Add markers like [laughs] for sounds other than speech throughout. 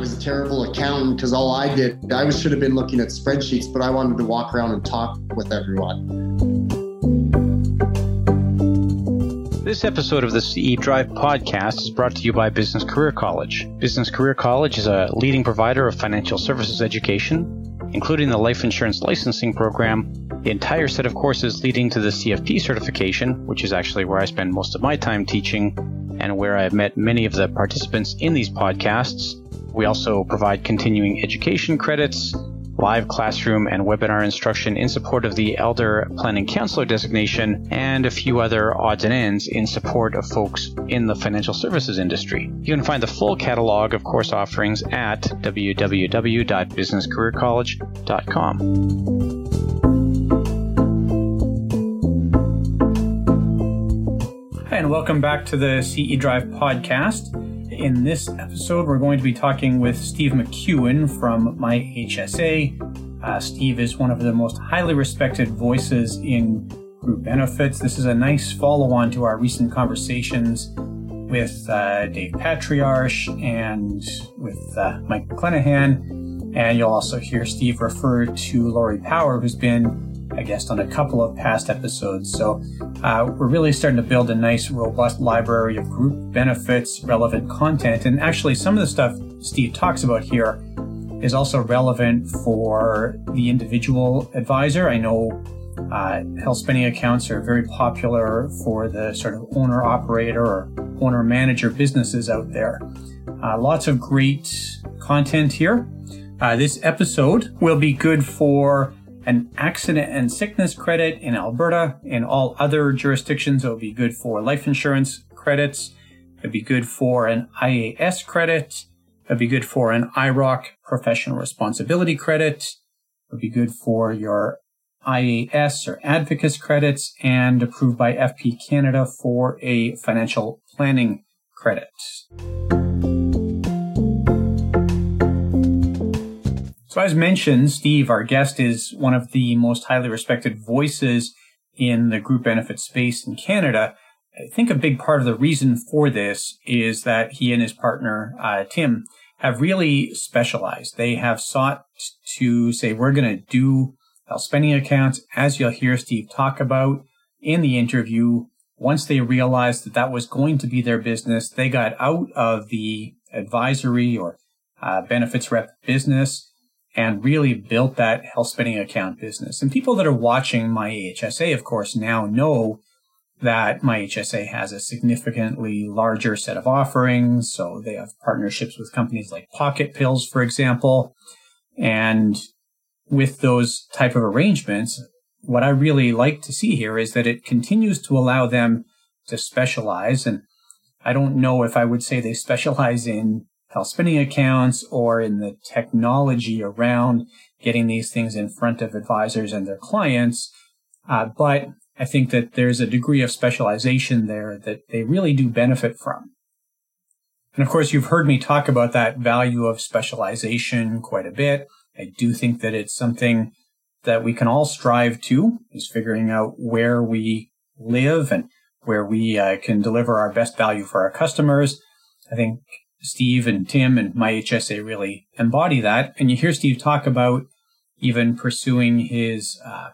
was a terrible accountant because all I did, I should have been looking at spreadsheets, but I wanted to walk around and talk with everyone. This episode of the CE Drive podcast is brought to you by Business Career College. Business Career College is a leading provider of financial services education, including the life insurance licensing program, the entire set of courses leading to the CFP certification, which is actually where I spend most of my time teaching and where I've met many of the participants in these podcasts. We also provide continuing education credits, live classroom and webinar instruction in support of the Elder Planning Counselor designation, and a few other odds and ends in support of folks in the financial services industry. You can find the full catalog of course offerings at www.businesscareercollege.com. and welcome back to the CE Drive podcast. In this episode, we're going to be talking with Steve McEwen from MyHSA. Uh, Steve is one of the most highly respected voices in group benefits. This is a nice follow on to our recent conversations with uh, Dave Patriarch and with uh, Mike McClenahan. And you'll also hear Steve refer to Lori Power, who's been a guest on a couple of past episodes. So uh, we're really starting to build a nice, robust library of group benefits, relevant content. And actually, some of the stuff Steve talks about here is also relevant for the individual advisor. I know uh, health spending accounts are very popular for the sort of owner operator or owner manager businesses out there. Uh, lots of great content here. Uh, this episode will be good for an accident and sickness credit in Alberta. In all other jurisdictions, it would be good for life insurance credits. It'd be good for an IAS credit. It'd be good for an IROC professional responsibility credit. It'd be good for your IAS or Advocis credits and approved by FP Canada for a financial planning credit. So, as mentioned, Steve, our guest, is one of the most highly respected voices in the group benefit space in Canada. I think a big part of the reason for this is that he and his partner, uh, Tim, have really specialized. They have sought to say, we're going to do health spending accounts, as you'll hear Steve talk about in the interview. Once they realized that that was going to be their business, they got out of the advisory or uh, benefits rep business and really built that health spending account business. And people that are watching my HSA, of course, now know that my HSA has a significantly larger set of offerings. So they have partnerships with companies like Pocket Pills, for example. And with those type of arrangements, what I really like to see here is that it continues to allow them to specialize. And I don't know if I would say they specialize in health spending accounts or in the technology around getting these things in front of advisors and their clients. Uh, but I think that there's a degree of specialization there that they really do benefit from. And of course, you've heard me talk about that value of specialization quite a bit. I do think that it's something that we can all strive to is figuring out where we live and where we uh, can deliver our best value for our customers. I think Steve and Tim and my HSA really embody that. And you hear Steve talk about even pursuing his uh,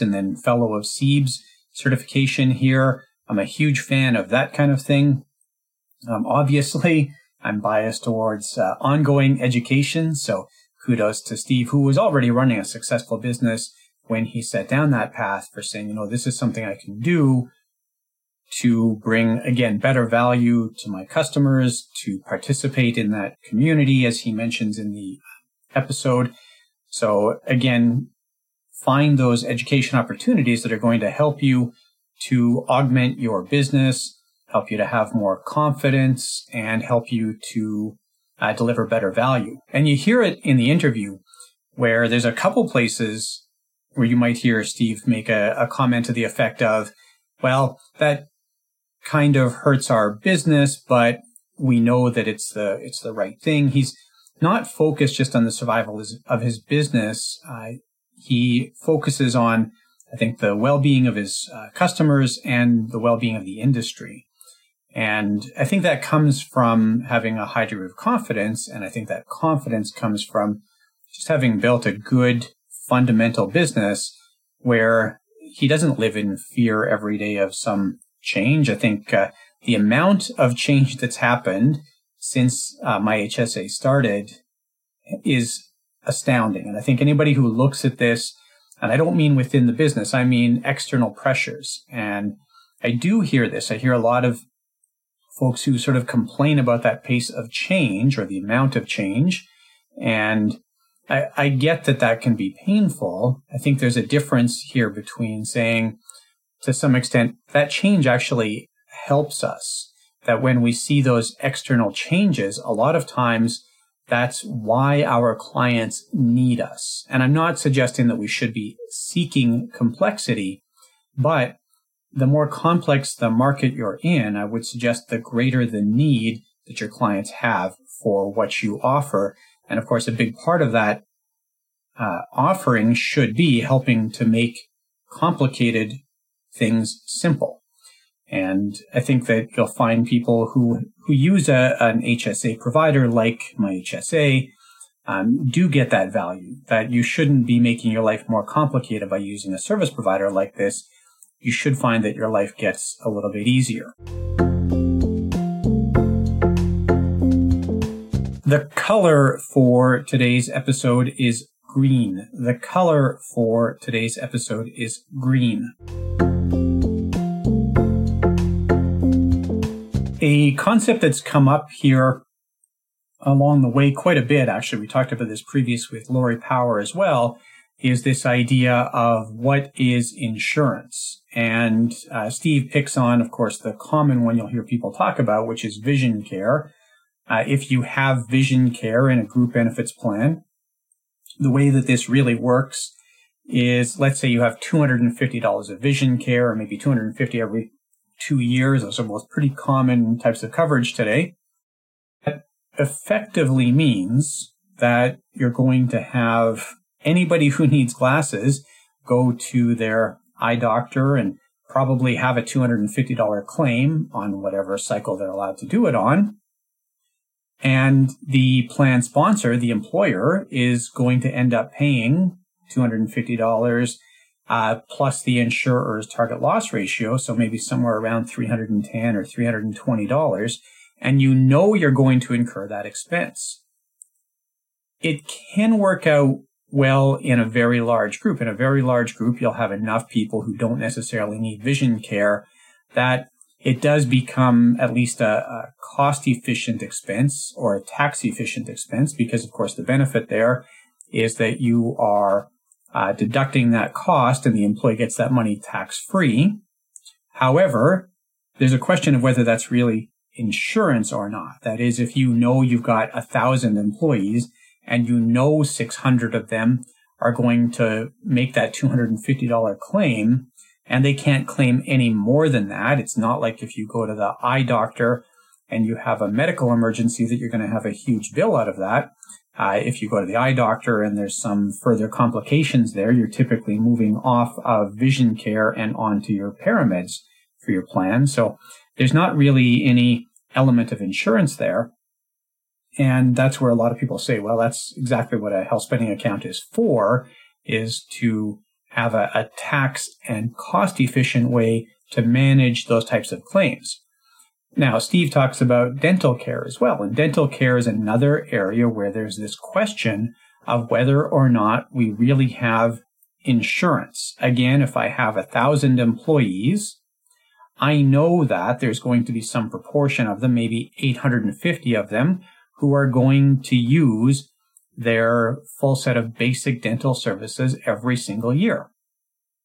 and then Fellow of CEBS certification here. I'm a huge fan of that kind of thing. Um, obviously, I'm biased towards uh, ongoing education. So kudos to Steve, who was already running a successful business when he set down that path for saying, you know, this is something I can do to bring, again, better value to my customers, to participate in that community, as he mentions in the episode. So again, find those education opportunities that are going to help you to augment your business, help you to have more confidence, and help you to uh, deliver better value. And you hear it in the interview where there's a couple places where you might hear Steve make a, a comment to the effect of, well, that kind of hurts our business, but we know that it's the it's the right thing. He's not focused just on the survival of his business. Uh, he focuses on, I think, the well-being of his uh, customers and the well-being of the industry. And I think that comes from having a high degree of confidence. And I think that confidence comes from just having built a good fundamental business where he doesn't live in fear every day of some change. I think uh, the amount of change that's happened since uh, my HSA started is astounding. And I think anybody who looks at this, and I don't mean within the business, I mean external pressures. And I do hear this. I hear a lot of folks who sort of complain about that pace of change or the amount of change. And I, I get that that can be painful. I think there's a difference here between saying, to some extent, that change actually helps us. That when we see those external changes, a lot of times that's why our clients need us. And I'm not suggesting that we should be seeking complexity, but the more complex the market you're in, I would suggest the greater the need that your clients have for what you offer. And of course, a big part of that uh, offering should be helping to make complicated things simple. And I think that you'll find people who, who use a, an HSA provider like my HSA um, do get that value, that you shouldn't be making your life more complicated by using a service provider like this. You should find that your life gets a little bit easier. The color for today's episode is green. The color for today's episode is green. A concept that's come up here along the way quite a bit, actually, we talked about this previous with Lori Power as well, is this idea of what is insurance. And uh, Steve picks on, of course, the common one you'll hear people talk about, which is vision care. Uh, if you have vision care in a group benefits plan, the way that this really works is let's say you have $250 of vision care or maybe 250 every two years. Those are both pretty common types of coverage today. That effectively means that you're going to have anybody who [laughs] needs glasses go to their eye doctor and probably have a $250 claim on whatever cycle they're allowed to do it on. And the plan sponsor, the employer, is going to end up paying $250 uh, plus the insurer's target loss ratio, so maybe somewhere around 310 or $320, and you know you're going to incur that expense. It can work out well in a very large group. In a very large group, you'll have enough people who don't necessarily need vision care that it does become at least a, a cost efficient expense or a tax efficient expense because, of course, the benefit there is that you are uh, deducting that cost and the employee gets that money tax free. However, there's a question of whether that's really insurance or not. That is, if you know you've got a thousand employees and you know 600 of them are going to make that $250 claim and they can't claim any more than that. It's not like if you go to the eye doctor and you have a medical emergency that you're going to have a huge bill out of that. Uh, if you go to the eye doctor and there's some further complications there, you're typically moving off of vision care and onto your parameds for your plan. So there's not really any element of insurance there. And that's where a lot of people say, well, that's exactly what a health spending account is for, is to have a, a tax and cost efficient way to manage those types of claims. Now, Steve talks about dental care as well, and dental care is another area where there's this question of whether or not we really have insurance. Again, if I have a thousand employees, I know that there's going to be some proportion of them, maybe 850 of them, who are going to use their full set of basic dental services every single year.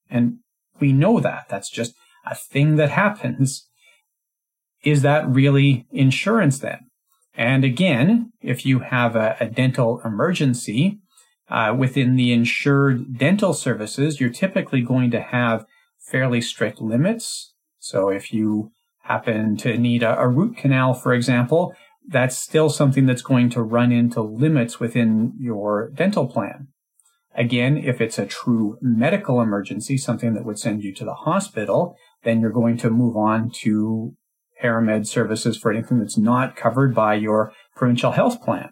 And we know that. That's just a thing that happens is that really insurance then? And again, if you have a, a dental emergency uh, within the insured dental services, you're typically going to have fairly strict limits. So if you happen to need a, a root canal, for example, that's still something that's going to run into limits within your dental plan. Again, if it's a true medical emergency, something that would send you to the hospital, then you're going to move on to paramed services for anything that's not covered by your provincial health plan.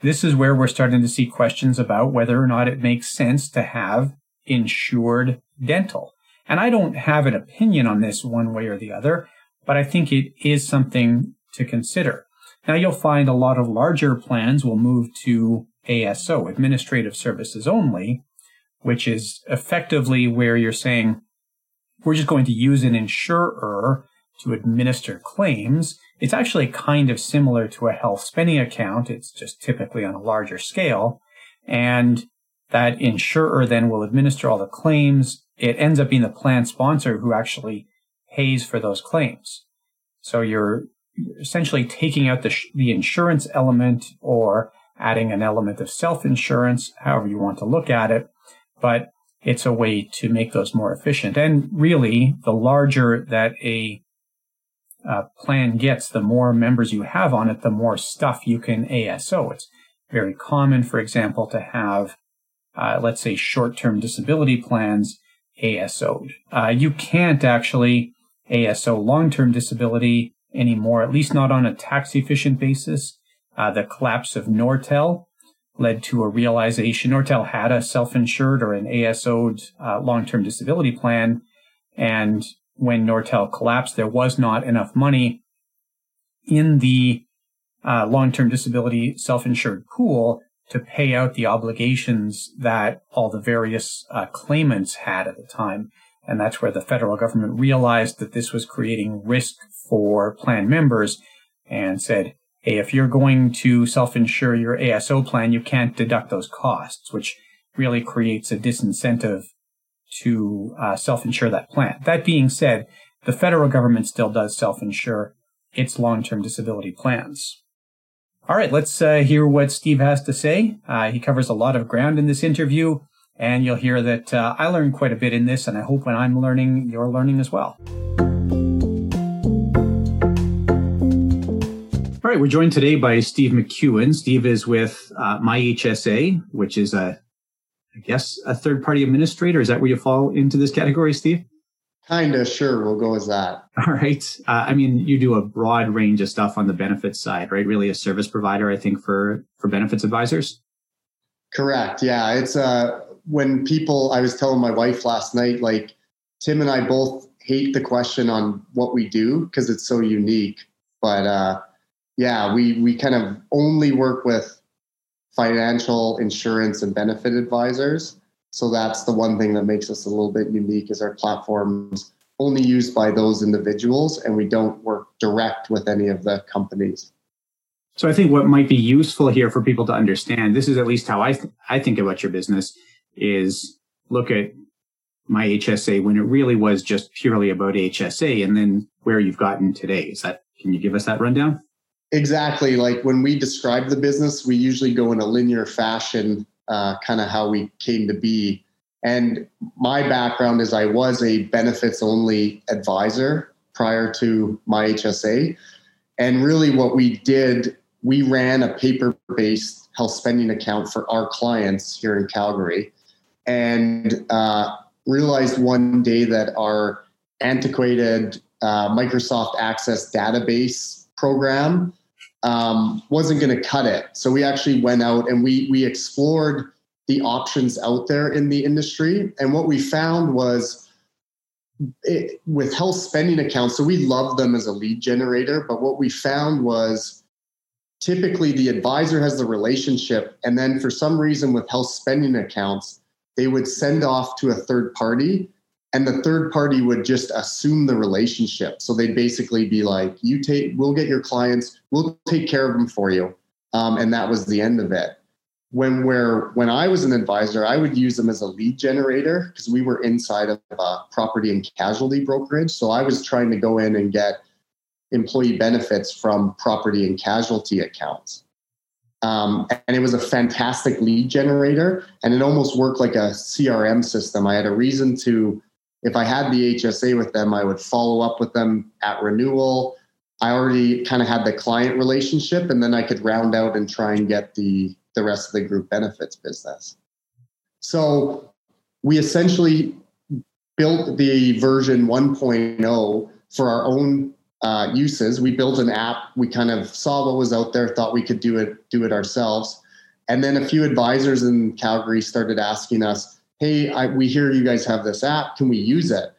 This is where we're starting to see questions about whether or not it makes sense to have insured dental. And I don't have an opinion on this one way or the other, but I think it is something to consider. Now you'll find a lot of larger plans will move to ASO, administrative services only, which is effectively where you're saying, we're just going to use an insurer to administer claims. It's actually kind of similar to a health spending account. It's just typically on a larger scale. And that insurer then will administer all the claims. It ends up being the plan sponsor who actually pays for those claims. So you're essentially taking out the, the insurance element or adding an element of self-insurance, however you want to look at it. But it's a way to make those more efficient. And really, the larger that a uh, plan gets, the more members you have on it, the more stuff you can ASO. It's very common, for example, to have, uh, let's say, short-term disability plans ASO'd. Uh, you can't actually ASO long-term disability anymore, at least not on a tax efficient basis. Uh, the collapse of Nortel led to a realization. Nortel had a self-insured or an ASO'd uh, long-term disability plan. And when Nortel collapsed, there was not enough money in the uh, long-term disability self-insured pool to pay out the obligations that all the various uh, claimants had at the time. And that's where the federal government realized that this was creating risk for plan members and said, hey, if you're going to self-insure your ASO plan, you can't deduct those costs, which really creates a disincentive to uh, self-insure that plan. That being said, the federal government still does self-insure its long-term disability plans. All right, let's uh, hear what Steve has to say. Uh, he covers a lot of ground in this interview, and you'll hear that uh, I learned quite a bit in this, and I hope when I'm learning, you're learning as well. All right, we're joined today by Steve McEwen. Steve is with uh, MyHSA, which is a, I guess, a third party administrator. Is that where you fall into this category, Steve? Kinda, sure. We'll go as that. All right. Uh, I mean, you do a broad range of stuff on the benefits side, right? Really a service provider, I think, for for benefits advisors. Correct. Yeah, it's uh when people. I was telling my wife last night, like Tim and I both hate the question on what we do because it's so unique, but. uh yeah, we we kind of only work with financial insurance and benefit advisors. So that's the one thing that makes us a little bit unique is our platforms only used by those individuals and we don't work direct with any of the companies. So I think what might be useful here for people to understand, this is at least how I th- I think about your business is look at my HSA when it really was just purely about HSA and then where you've gotten today. Is that can you give us that rundown? Exactly. Like when we describe the business, we usually go in a linear fashion, uh, kind of how we came to be. And my background is I was a benefits only advisor prior to my HSA. And really, what we did, we ran a paper based health spending account for our clients here in Calgary and uh, realized one day that our antiquated uh, Microsoft Access database program um, wasn't going to cut it. So we actually went out and we we explored the options out there in the industry, and what we found was it, with health spending accounts. So we love them as a lead generator, but what we found was typically the advisor has the relationship, and then for some reason with health spending accounts, they would send off to a third party and the third party would just assume the relationship. So they'd basically be like you take we'll get your clients we'll take care of them for you. Um, and that was the end of it. When where when i was an advisor i would use them as a lead generator because we were inside of a property and casualty brokerage. So i was trying to go in and get employee benefits from property and casualty accounts. Um, and it was a fantastic lead generator and it almost worked like a crm system. I had a reason to if I had the HSA with them, I would follow up with them at renewal. I already kind of had the client relationship, and then I could round out and try and get the the rest of the group benefits business. So we essentially built the version 1.0 for our own uh, uses. We built an app. We kind of saw what was out there, thought we could do it do it ourselves, and then a few advisors in Calgary started asking us, "Hey, I, we hear you guys have this app. Can we use it?"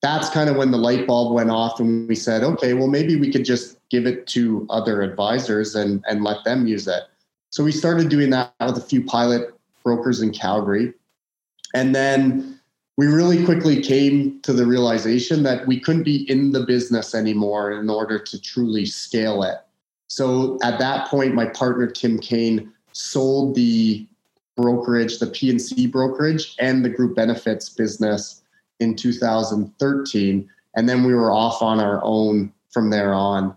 That's kind of when the light bulb went off, and we said, "Okay, well maybe we could just give it to other advisors and and let them use it." So we started doing that with a few pilot brokers in Calgary, and then we really quickly came to the realization that we couldn't be in the business anymore in order to truly scale it. So at that point, my partner Tim Kane sold the brokerage, the P&C brokerage, and the group benefits business in 2013, and then we were off on our own from there on.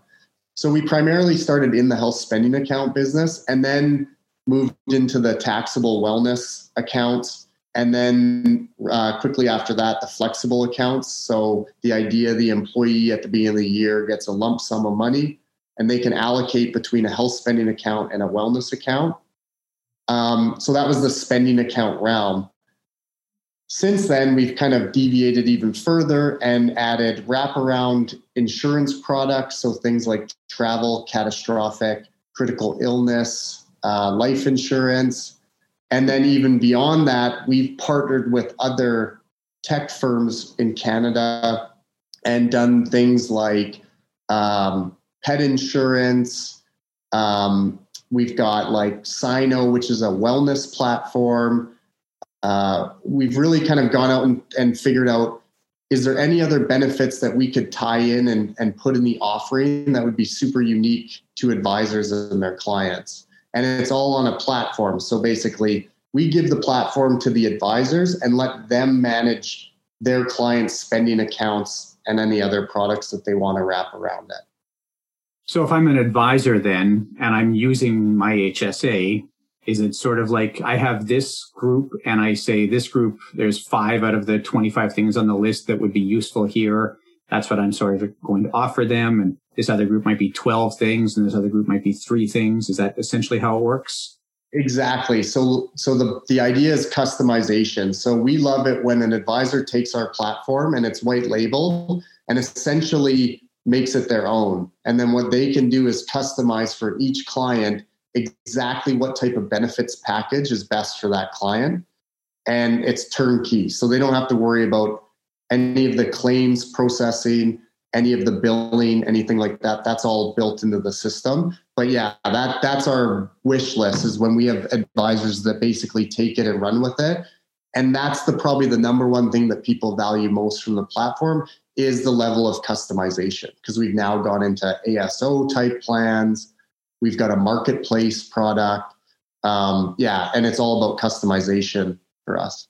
So we primarily started in the health spending account business, and then moved into the taxable wellness accounts and then uh, quickly after that, the flexible accounts. So the idea the employee at the beginning of the year gets a lump sum of money and they can allocate between a health spending account and a wellness account. Um, so that was the spending account realm. Since then, we've kind of deviated even further and added wraparound insurance products. So things like travel, catastrophic, critical illness, uh, life insurance, and then even beyond that, we've partnered with other tech firms in Canada and done things like um, pet insurance. Um, we've got like Sino, which is a wellness platform. Uh, we've really kind of gone out and, and figured out is there any other benefits that we could tie in and, and put in the offering that would be super unique to advisors and their clients? and it's all on a platform. So basically, we give the platform to the advisors and let them manage their clients' spending accounts and any other products that they want to wrap around it. So if I'm an advisor then and I'm using my HSA, is it sort of like I have this group and I say this group, there's five out of the 25 things on the list that would be useful here. That's what I'm sort of going to offer them. And this other group might be 12 things and this other group might be three things. Is that essentially how it works? Exactly. So so the the idea is customization. So we love it when an advisor takes our platform and it's white label and essentially makes it their own. And then what they can do is customize for each client exactly what type of benefits package is best for that client. And it's turnkey. So they don't have to worry about any of the claims processing any of the billing, anything like that. That's all built into the system. But yeah, that that's our wish list is when we have advisors that basically take it and run with it. And that's the probably the number one thing that people value most from the platform is the level of customization because we've now gone into ASO type plans. We've got a marketplace product. Um, yeah, and it's all about customization for us.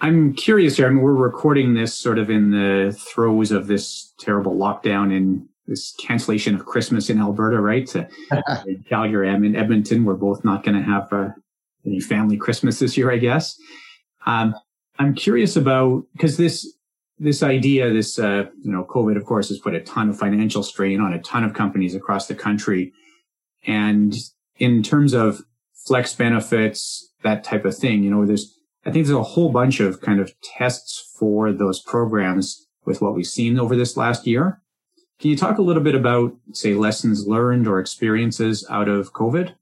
I'm curious here. I mean, we're recording this sort of in the throes of this terrible lockdown and this cancellation of Christmas in Alberta, right? [laughs] Calgary and in Edmonton, we're both not going to have uh, any family Christmas this year, I guess. Um, I'm curious about because this this idea, this uh, you know, COVID, of course, has put a ton of financial strain on a ton of companies across the country, and in terms of flex benefits, that type of thing, you know, there's I think there's a whole bunch of kind of tests for those programs with what we've seen over this last year. Can you talk a little bit about, say, lessons learned or experiences out of COVID?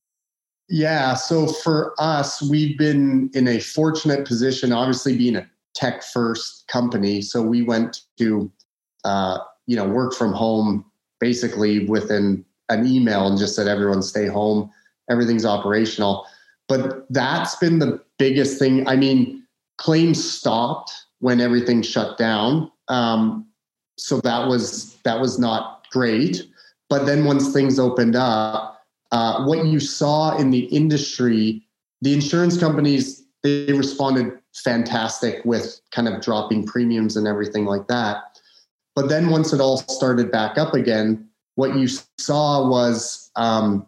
Yeah. So for us, we've been in a fortunate position, obviously being a tech first company. So we went to, uh, you know, work from home basically within an email and just said, everyone stay home. Everything's operational. But that's been the biggest thing. I mean, claims stopped when everything shut down. Um, so that was that was not great. But then once things opened up, uh, what you saw in the industry, the insurance companies they responded fantastic with kind of dropping premiums and everything like that. But then once it all started back up again, what you saw was um,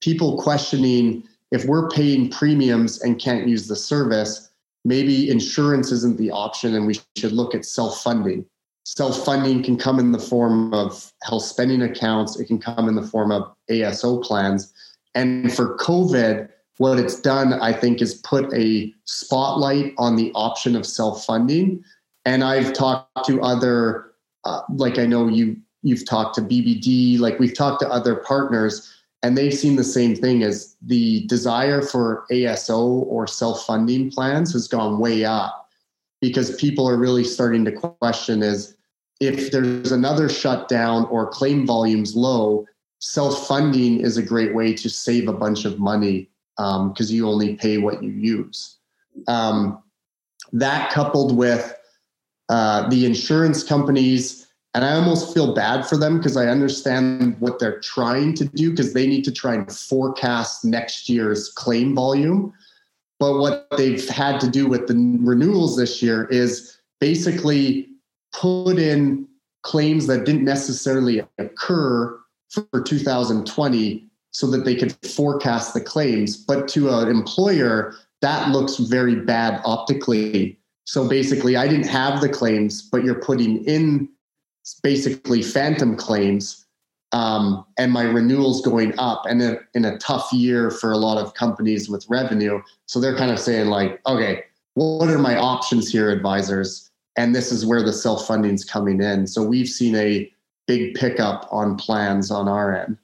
people questioning if we're paying premiums and can't use the service, maybe insurance isn't the option and we should look at self funding. Self funding can come in the form of health spending accounts, it can come in the form of ASO plans. And for COVID, what it's done, I think, is put a spotlight on the option of self funding. And I've talked to other, uh, like I know you you've talked to BBD, like we've talked to other partners, and they've seen the same thing as the desire for ASO or self funding plans has gone way up because people are really starting to question is if there's another shutdown or claim volumes low, self funding is a great way to save a bunch of money because um, you only pay what you use. Um, that coupled with uh, the insurance companies, and I almost feel bad for them because I understand what they're trying to do because they need to try and forecast next year's claim volume. But what they've had to do with the renewals this year is basically put in claims that didn't necessarily occur for 2020 so that they could forecast the claims. But to an employer, that looks very bad optically. So basically, I didn't have the claims, but you're putting in basically phantom claims um, and my renewals going up and in, in a tough year for a lot of companies with revenue so they're kind of saying like okay what are my options here advisors and this is where the self-funding is coming in so we've seen a big pickup on plans on our end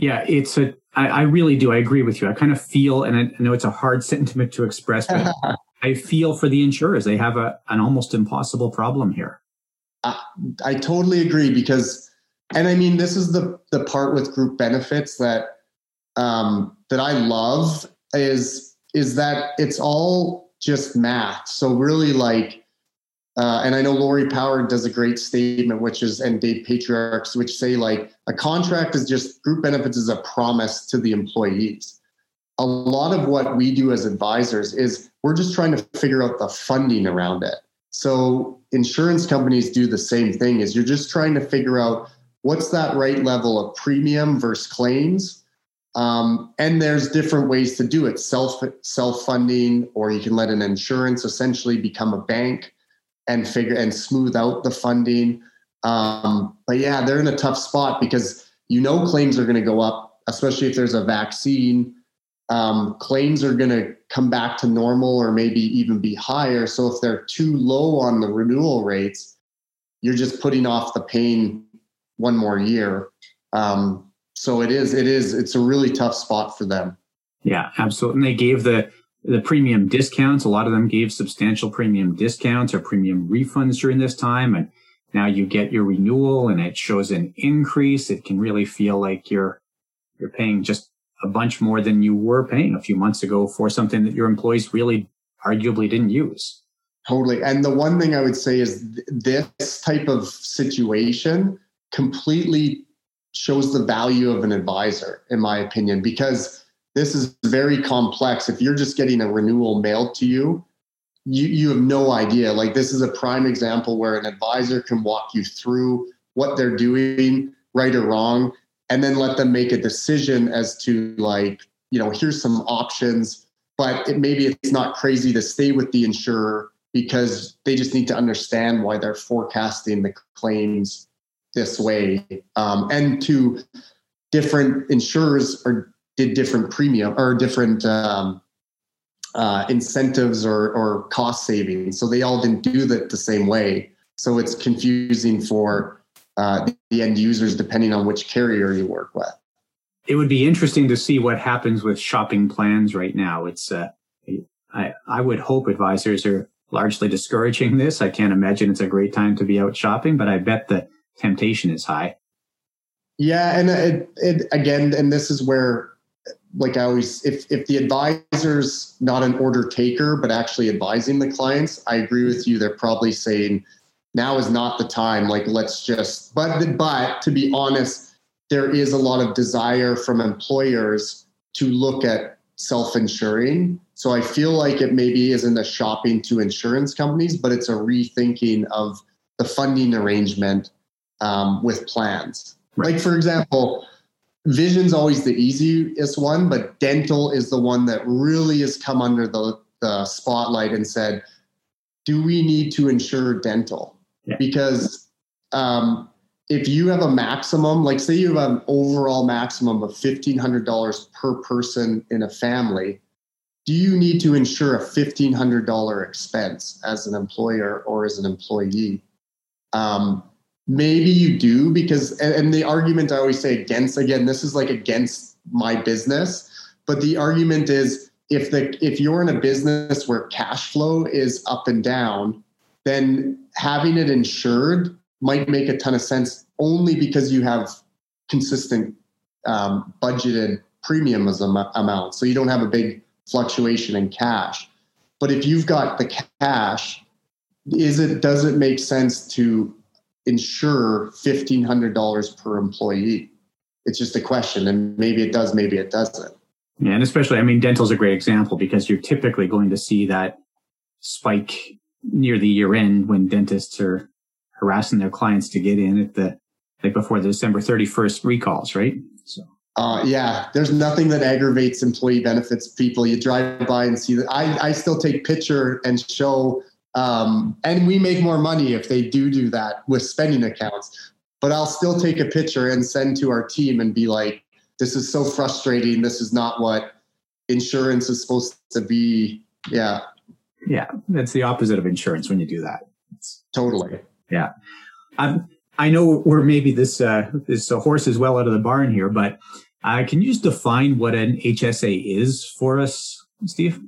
yeah it's a I, I really do. I agree with you. I kind of feel and i, I know it's a hard [laughs] sentiment to express but [laughs] i feel for the insurers. They have a, an almost impossible problem here. I, I totally agree because and I mean, this is the the part with group benefits that um, that I love is is that it's all just math. So really, like, uh, and I know Lori Power does a great statement, which is and Dave Patriarchs, which say like a contract is just group benefits is a promise to the employees. A lot of what we do as advisors is we're just trying to figure out the funding around it. So insurance companies do the same thing. Is you're just trying to figure out what's that right level of premium versus claims um, and there's different ways to do it self self funding or you can let an insurance essentially become a bank and figure and smooth out the funding um, but yeah they're in a tough spot because you know claims are going to go up especially if there's a vaccine um, claims are going to come back to normal or maybe even be higher so if they're too low on the renewal rates you're just putting off the pain one more year. Um, so it is, it is, it's a really tough spot for them. Yeah, absolutely. And they gave the the premium discounts. A lot of them gave substantial premium discounts or premium refunds during this time, and now you get your renewal and it shows an increase. It can really feel like you're you're paying just a bunch more than you were paying a few months ago for something that your employees really arguably didn't use. Totally. And the one thing I would say is th- this type of situation completely shows the value of an advisor, in my opinion, because this is very complex. If you're just getting a renewal mailed to you, you, you have no idea. Like this is a prime example where an advisor can walk you through what they're doing, right or wrong, and then let them make a decision as to like, you know, here's some options, but it, maybe it's not crazy to stay with the insurer because they just need to understand why they're forecasting the claims this way um, and to different insurers or did different premium or different um, uh, incentives or, or cost savings. So they all didn't do that the same way. So it's confusing for uh, the end users depending on which carrier you work with. It would be interesting to see what happens with shopping plans right now. It's uh, I, I would hope advisors are largely discouraging this. I can't imagine it's a great time to be out shopping but i bet the temptation is high. Yeah, and it, it again, and this is where, like I always, if if the advisor's not an order taker but actually advising the clients, I agree with you. They're probably saying now is not the time. Like let's just. But but to be honest, there is a lot of desire from employers to look at self-insuring. So I feel like it maybe isn't a shopping to insurance companies, but it's a rethinking of the funding arrangement um, with plans. Right. Like, for example, vision's always the easiest one, but dental is the one that really has come under the, the spotlight and said, do we need to insure dental? Yeah. Because um, if you have a maximum, like say you have an overall maximum of $1,500 per person in a family, do you need to insure a $1,500 expense as an employer or as an employee? Um, maybe you do because and, and the argument I always say against again, this is like against my business, but the argument is if the if you're in a business where cash flow is up and down, then having it insured might make a ton of sense only because you have consistent um, budgeted premiums am- amount. So you don't have a big fluctuation in cash. But if you've got the cash, is it does it make sense to insure fifteen hundred dollars per employee? It's just a question, and maybe it does, maybe it doesn't. Yeah, and especially, I mean, dental is a great example because you're typically going to see that spike near the year end when dentists are harassing their clients to get in at the like before the December 31st recalls, right? So. Uh, yeah, there's nothing that aggravates employee benefits people. You drive by and see that. I, I still take picture and show, um, and we make more money if they do do that with spending accounts. But I'll still take a picture and send to our team and be like, "This is so frustrating. This is not what insurance is supposed to be." Yeah, yeah, It's the opposite of insurance when you do that. It's, totally. Yeah. Um, I know we're maybe this uh, this uh, horse is well out of the barn here, but uh, can you just define what an HSA is for us, Steve?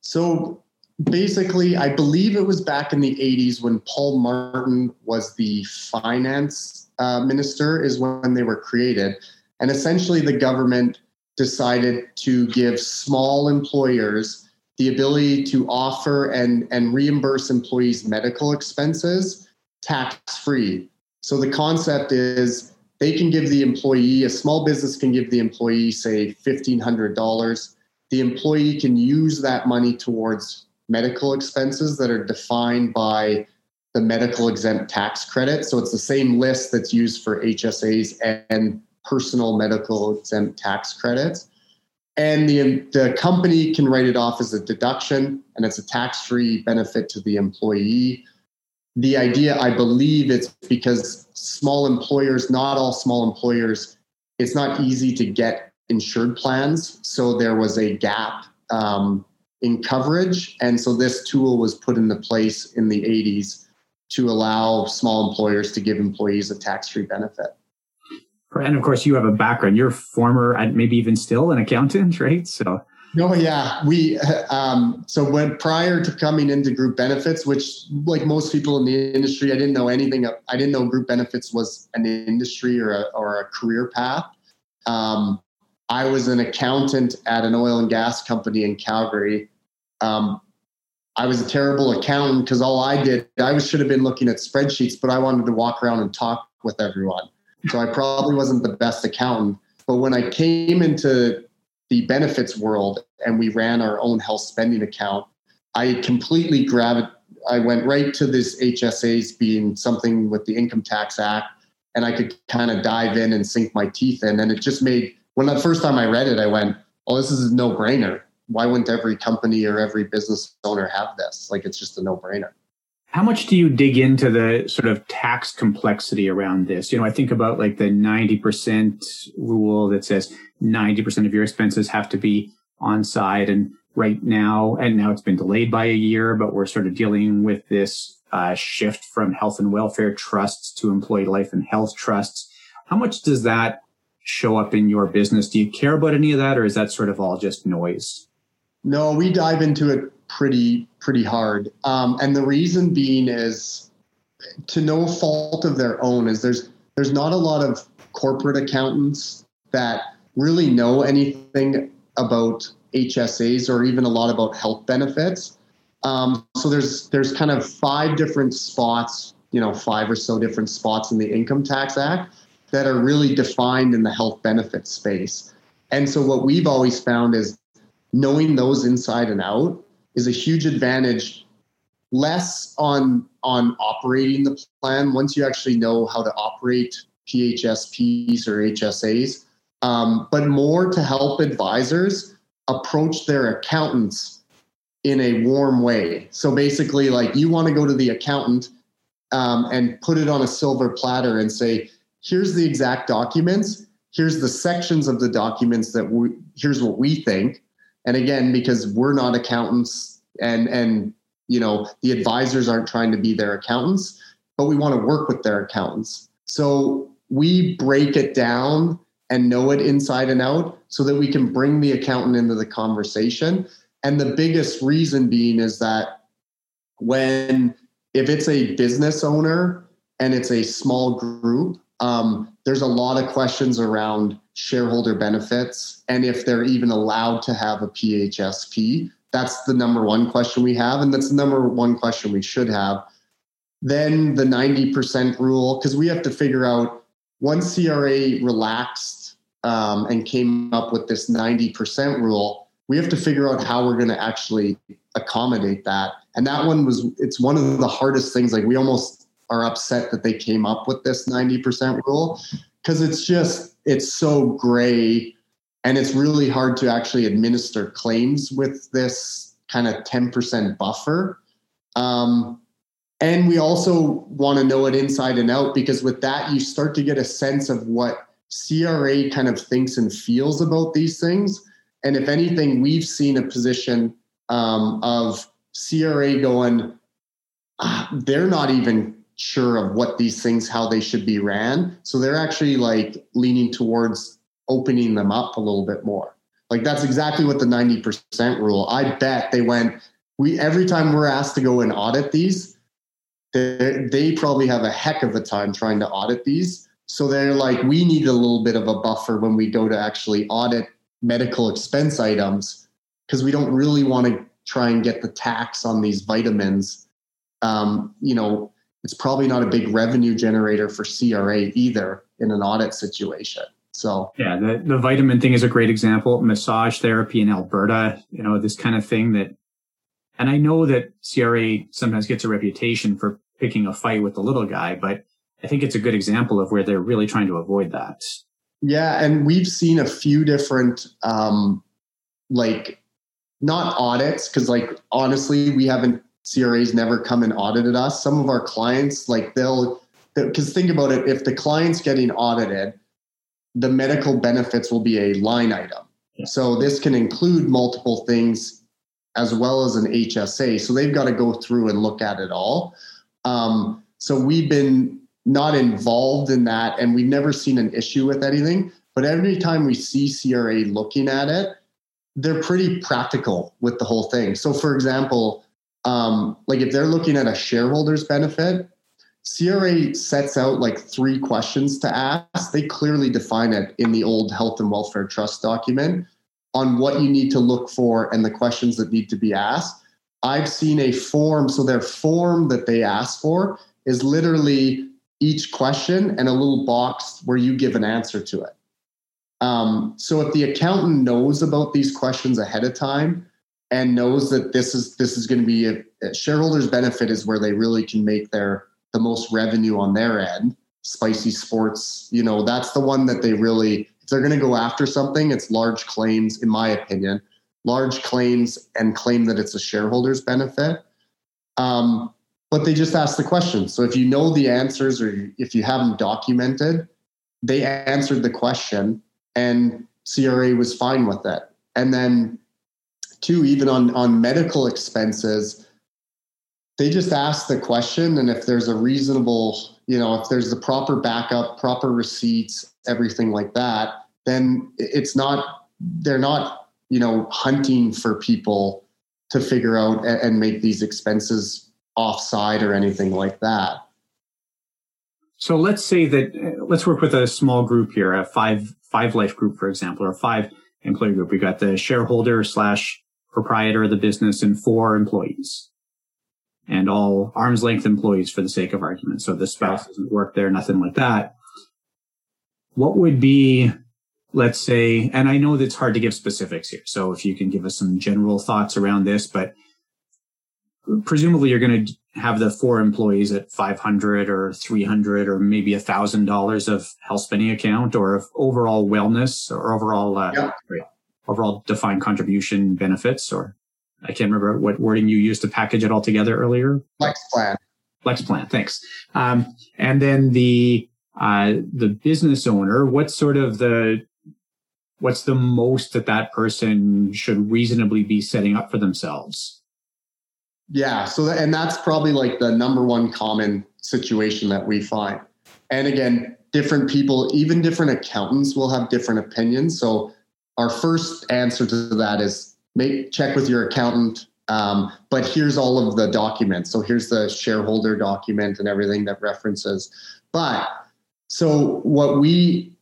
So basically, I believe it was back in the 80s when Paul Martin was the finance uh, minister, is when they were created. And essentially, the government decided to give small employers the ability to offer and, and reimburse employees' medical expenses tax free. So the concept is they can give the employee, a small business can give the employee, say, $1,500. The employee can use that money towards medical expenses that are defined by the medical expense tax credit. So it's the same list that's used for HSAs and personal medical expense tax credits. And the, the company can write it off as a deduction, and it's a tax free benefit to the employee the idea, I believe it's because small employers, not all small employers, it's not easy to get insured plans. So there was a gap um, in coverage. And so this tool was put into place in the 80s to allow small employers to give employees a tax free benefit. And of course, you have a background. You're former, and maybe even still, an accountant, [laughs] right? So no, yeah, we [laughs] um, so when prior to coming into group benefits, which like most people in the industry, I didn't know anything. I didn't know group benefits was an industry or a, or a career path. Um, I was an accountant at an oil and gas company in Calgary. Um, I was a terrible accountant because all I did, I should have been looking at spreadsheets, but I wanted to walk around and talk with everyone. So I probably wasn't the best accountant. But when I came into the benefits world and we ran our own health spending account, I completely grabbed. I went right to this HSAs being something with the Income Tax Act, and I could kind of dive in and sink my teeth in. And it just made when the first time I read it, I went, "Oh, this is a no brainer. Why wouldn't every company or every business owner have this? Like, it's just a no brainer." How much do you dig into the sort of tax complexity around this? You know, I think about like the 90% rule that says 90% of your expenses have to be on site. And right now, and now it's been delayed by a year, but we're sort of dealing with this uh, shift from health and welfare trusts to employee life and health trusts. How much does that show up in your business? Do you care about any of that, or is that sort of all just noise? No, we dive into it pretty pretty hard, um, and the reason being is to no fault of their own. Is there's there's not a lot of corporate accountants that really know anything about HSAs or even a lot about health benefits. Um, so there's there's kind of five different spots, you know, five or so different spots in the Income Tax Act that are really defined in the health benefit space. And so what we've always found is knowing those inside and out is a huge advantage less on on operating the plan once you actually know how to operate PHSPs or HSAs um, but more to help advisors approach their accountants in a warm way. So basically, like you want to go to the accountant um, and put it on a silver platter and say, here's the exact documents, here's the sections of the documents that we, here's what we think. And again, because we're not accountants and and you know the advisors aren't trying to be their accountants, but we want to work with their accountants. So we break it down and know it inside and out so that we can bring the accountant into the conversation. And the biggest reason being is that when, if it's a business owner and it's a small group, um, there's a lot of questions around shareholder benefits and if they're even allowed to have a PHSP. That's the number one question we have, and that's the number one question we should have. Then the 90% rule, because we have to figure out once CRA relaxed um, and came up with this 90% rule, we have to figure out how we're going to actually accommodate that. And that one was, it's one of the hardest things. Like we almost are upset that they came up with this 90% rule because it's just, it's so gray and it's really hard to actually administer claims with this kind of 10% buffer. Um, and we also want to know it inside and out because with that, you start to get a sense of what CRA kind of thinks and feels about these things. And if anything, we've seen a position um, of CRA going, ah, they're not even sure of what these things, how they should be ran. So they're actually like leaning towards opening them up a little bit more. Like that's exactly what the 90% rule. I bet they went, we every time we're asked to go and audit these, they, they probably have a heck of a time trying to audit these. So they're like, we need a little bit of a buffer when we go to actually audit medical expense items because we don't really want to try and get the tax on these vitamins. Um, you know, it's probably not a big revenue generator for CRA either in an audit situation. So yeah, the, the vitamin thing is a great example. Massage therapy in Alberta, you know, this kind of thing that and I know that CRA sometimes gets a reputation for picking a fight with the little guy, but I think it's a good example of where they're really trying to avoid that. Yeah, and we've seen a few different um like not audits because like honestly we haven't CRA's never come and audited us. Some of our clients like they'll because think about it if the client's getting audited the medical benefits will be a line item. Yeah. So this can include multiple things as well as an HSA. So they've got to go through and look at it all. Um, so we've been not involved in that and we've never seen an issue with anything. But every time we see CRA looking at it, they're pretty practical with the whole thing. So, for example, um, like if they're looking at a shareholder's benefit, CRA sets out like three questions to ask. They clearly define it in the old health and welfare trust document on what you need to look for and the questions that need to be asked. I've seen a form, so their form that they ask for is literally each question and a little box where you give an answer to it. Um, so if the accountant knows about these questions ahead of time and knows that this is this is going to be a, a shareholders benefit is where they really can make their the most revenue on their end. Spicy Sports, you know, that's the one that they really if they're going to go after something, it's large claims, in my opinion, large claims and claim that it's a shareholder's benefit. Um, but they just ask the question. So if you know the answers or if you have them documented, they answered the question and CRA was fine with it. And then, two, even on, on medical expenses, they just ask the question. And if there's a reasonable, you know, if there's the proper backup, proper receipts, everything like that, then it's not, they're not, you know, hunting for people to figure out and, and make these expenses offside or anything like that. So let's say that uh, let's work with a small group here, a five five life group, for example, or five employee group. We got the shareholder slash proprietor of the business and four employees, and all arm's length employees for the sake of argument. So the spouse doesn't work there, nothing like that what would be, let's say, and I know that's hard to give specifics here. So if you can give us some general thoughts around this, but presumably you're going to have the four employees at 500 or 300 or maybe a thousand dollars of health spending account or of overall wellness or overall, uh. Overall defined contribution benefits or I can't remember what wording you used to package it all together earlier. Flex plan. Flex plan. Thanks. Um, and then the uh, the business owner, what's sort of the what's the most that that person should reasonably be setting up for themselves? Yeah, so that, and that's probably like the number one common situation that we find. And again, different people, even different accountants will have different opinions. So our first answer to that is make check with your accountant. Um, but here's all of the documents. So here's the shareholder document and everything that references. But so what we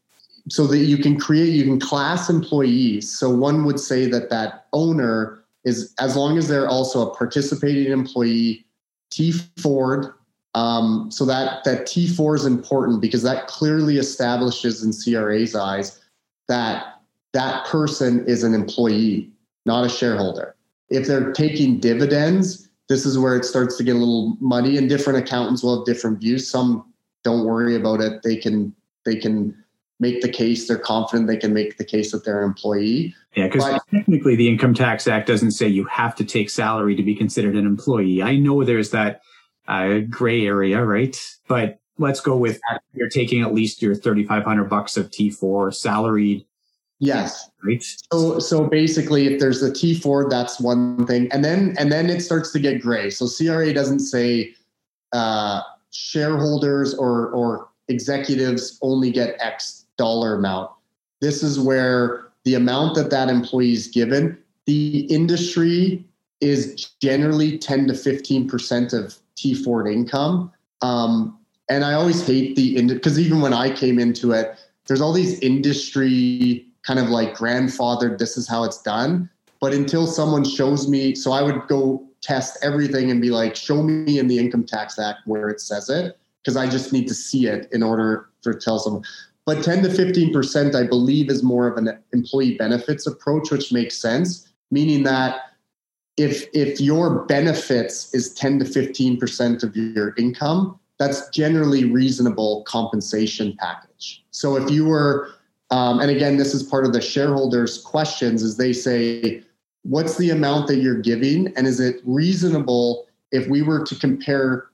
so that you can create you can class employees. So one would say that that owner is as long as they're also a participating employee, T Ford. Um, so that that T4 is important because that clearly establishes in CRA's eyes that that person is an employee, not a shareholder. If they're taking dividends, this is where it starts to get a little muddy, and different accountants will have different views. Some don't worry about it; they can they can make the case. They're confident they can make the case that they're an employee. Yeah, because technically the Income Tax Act doesn't say you have to take salary to be considered an employee. I know there's that uh, gray area, right? But let's go with you're taking at least your 3,500 bucks of T4 salaried. Yes. Right. So, so basically, if there's a T4, that's one thing, and then and then it starts to get gray. So CRA doesn't say uh, shareholders or or executives only get X dollar amount. This is where the amount that that employee is given, the industry is generally 10 to 15% of T4 income. Um, and I always hate the, because even when I came into it, there's all these industry kind of like grandfathered, this is how it's done. But until someone shows me, so I would go test everything and be like, show me in the Income Tax Act where it says it, because I just need to see it in order to tell someone. But 10 to 15%, I believe, is more of an employee benefits approach, which makes sense, meaning that if if your benefits is 10 to 15% of your income, that's generally reasonable compensation package. So if you were, um, and again, this is part of the shareholders' questions, is they say, what's the amount that you're giving, and is it reasonable if we were to compare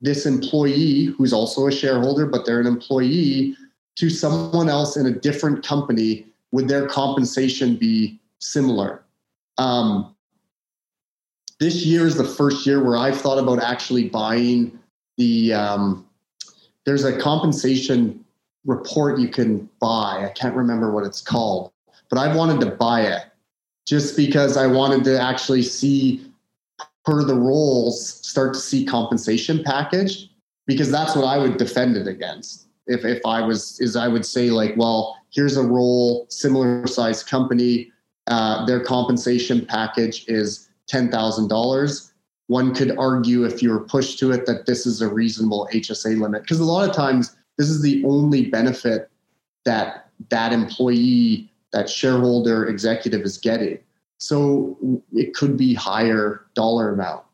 this employee who's also a shareholder, but they're an employee to someone else in a different company, would their compensation be similar? Um, this year is the first year where I've thought about actually buying the. Um, there's a compensation report you can buy. I can't remember what it's called, but I wanted to buy it just because I wanted to actually see per the roles start to see compensation package because that's what I would defend it against if if I was is I would say like, well, here's a role, similar size company, uh, their compensation package is ten thousand dollars. One could argue if you were pushed to it that this is a reasonable HSA limit because a lot of times this is the only benefit that that employee, that shareholder, executive is getting. So it could be higher dollar amount.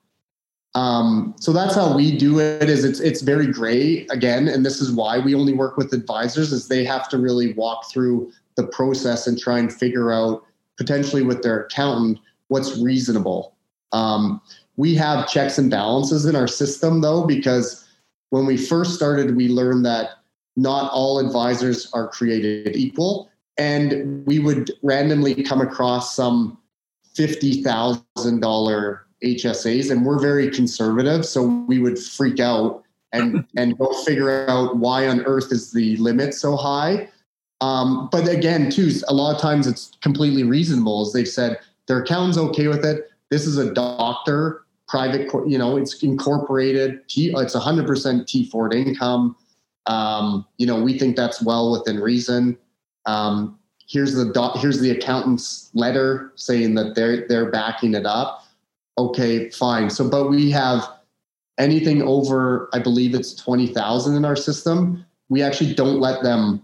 Um, so that's how we do it. Is it's it's very gray again, and this is why we only work with advisors. Is they have to really walk through the process and try and figure out potentially with their accountant what's reasonable. Um, we have checks and balances in our system though, because when we first started, we learned that not all advisors are created equal, and we would randomly come across some fifty thousand dollar HSAs, and we're very conservative, so we would freak out and [laughs] and go figure out why on earth is the limit so high. Um, but again, too, a lot of times it's completely reasonable, as they've said their accountant's okay with it. This is a doctor, private, you know, it's incorporated. It's 100% T4 income. Um, you know, we think that's well within reason. Um, here's the doc, here's the accountant's letter saying that they're they're backing it up okay, fine. So, but we have anything over, I believe it's 20,000 in our system. We actually don't let them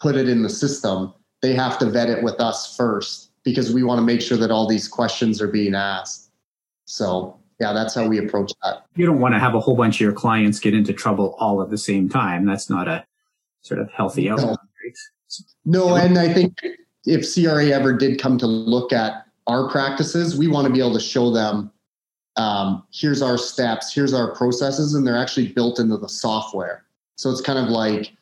put it in the system. They have to vet it with us first because we want to make sure that all these questions are being asked. So, yeah, that's how we approach that. You don't want to have a whole bunch of your clients get into trouble all at the same time. That's not a sort of healthy outcome. No, and I think if CRA ever did come to look at our practices, we want to be able to show them um, here's our steps, here's our processes, and they're actually built into the software. So it's kind of like,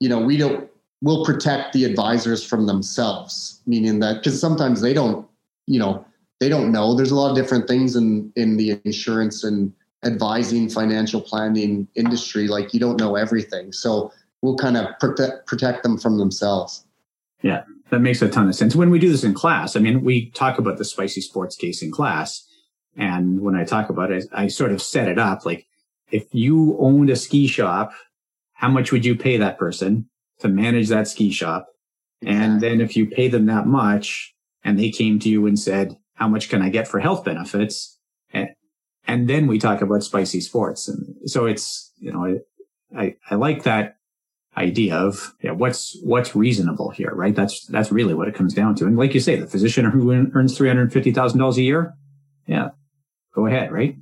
you know, we don't, we'll protect the advisors from themselves, meaning that because sometimes they don't, you know, they don't know. There's a lot of different things in in the insurance and advising financial planning industry, like you don't know everything. So we'll kind of protect protect them from themselves. Yeah, that makes a ton of sense. When we do this in class, I mean, we talk about the spicy sports case in class. And when I talk about it, I sort of set it up like if you owned a ski shop, how much would you pay that person to manage that ski shop? And then if you pay them that much and they came to you and said, how much can I get for health benefits? And, and then we talk about spicy sports. And so it's, you know, I, I, I like that idea of yeah, what's what's reasonable here, right? That's that's really what it comes down to. And like you say, the physician who earns three hundred fifty thousand dollars a year, yeah, go ahead, right?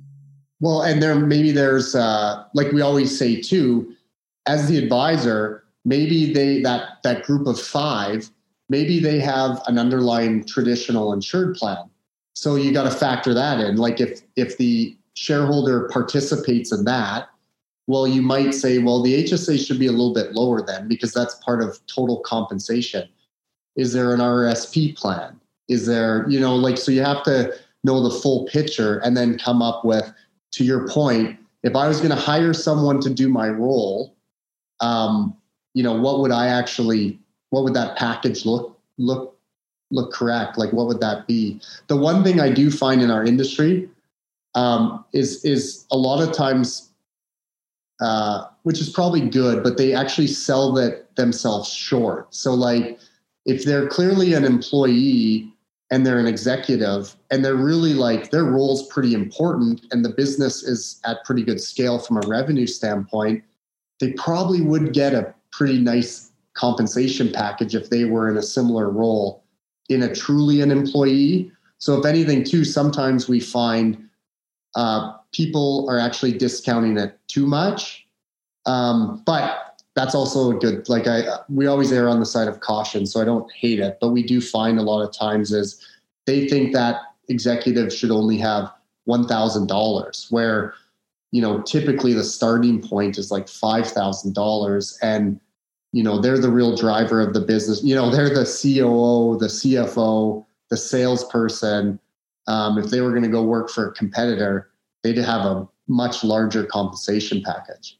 Well, and there maybe there's uh, like we always say too, as the advisor, maybe they that that group of five, maybe they have an underlying traditional insured plan. So you got to factor that in. Like if if the shareholder participates in that, well, you might say, well, the HSA should be a little bit lower then because that's part of total compensation. Is there an RSP plan? Is there, you know, like, so you have to know the full picture and then come up with, to your point, if I was going to hire someone to do my role, um, you know, what would I actually, what would that package look, look, look correct? Like, what would that be? The one thing I do find in our industry um, is, is a lot of times uh, which is probably good, but they actually sell that themselves short. So like if they're clearly an employee and they're an executive and they're really like their role's pretty important and the business is at pretty good scale from a revenue standpoint, they probably would get a pretty nice compensation package if they were in a similar role in a truly an employee. So if anything, too, sometimes we find uh, people are actually discounting it too much. Um, but that's also a good, like I, we always err on the side of caution. So I don't hate it, but we do find a lot of times is they think that executives should only have $1,000 where, you know, typically the starting point is like $5,000 and, you know, they're the real driver of the business. You know, they're the COO, the CFO, the salesperson. Um, if they were going to go work for a competitor, they'd have a much larger compensation package.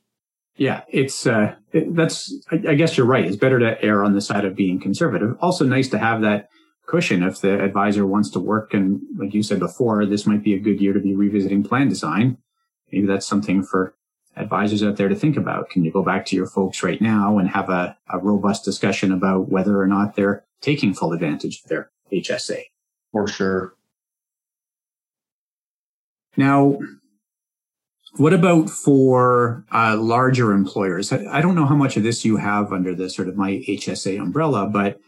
Yeah, it's uh, it, that's. I, I guess you're right. It's better to err on the side of being conservative. Also, nice to have that cushion if the advisor wants to work. And like you said before, this might be a good year to be revisiting plan design. Maybe that's something for advisors out there to think about. Can you go back to your folks right now and have a, a robust discussion about whether or not they're taking full advantage of their HSA? For sure. Now, what about for uh, larger employers? I don't know how much of this you have under the sort of my HSA umbrella, but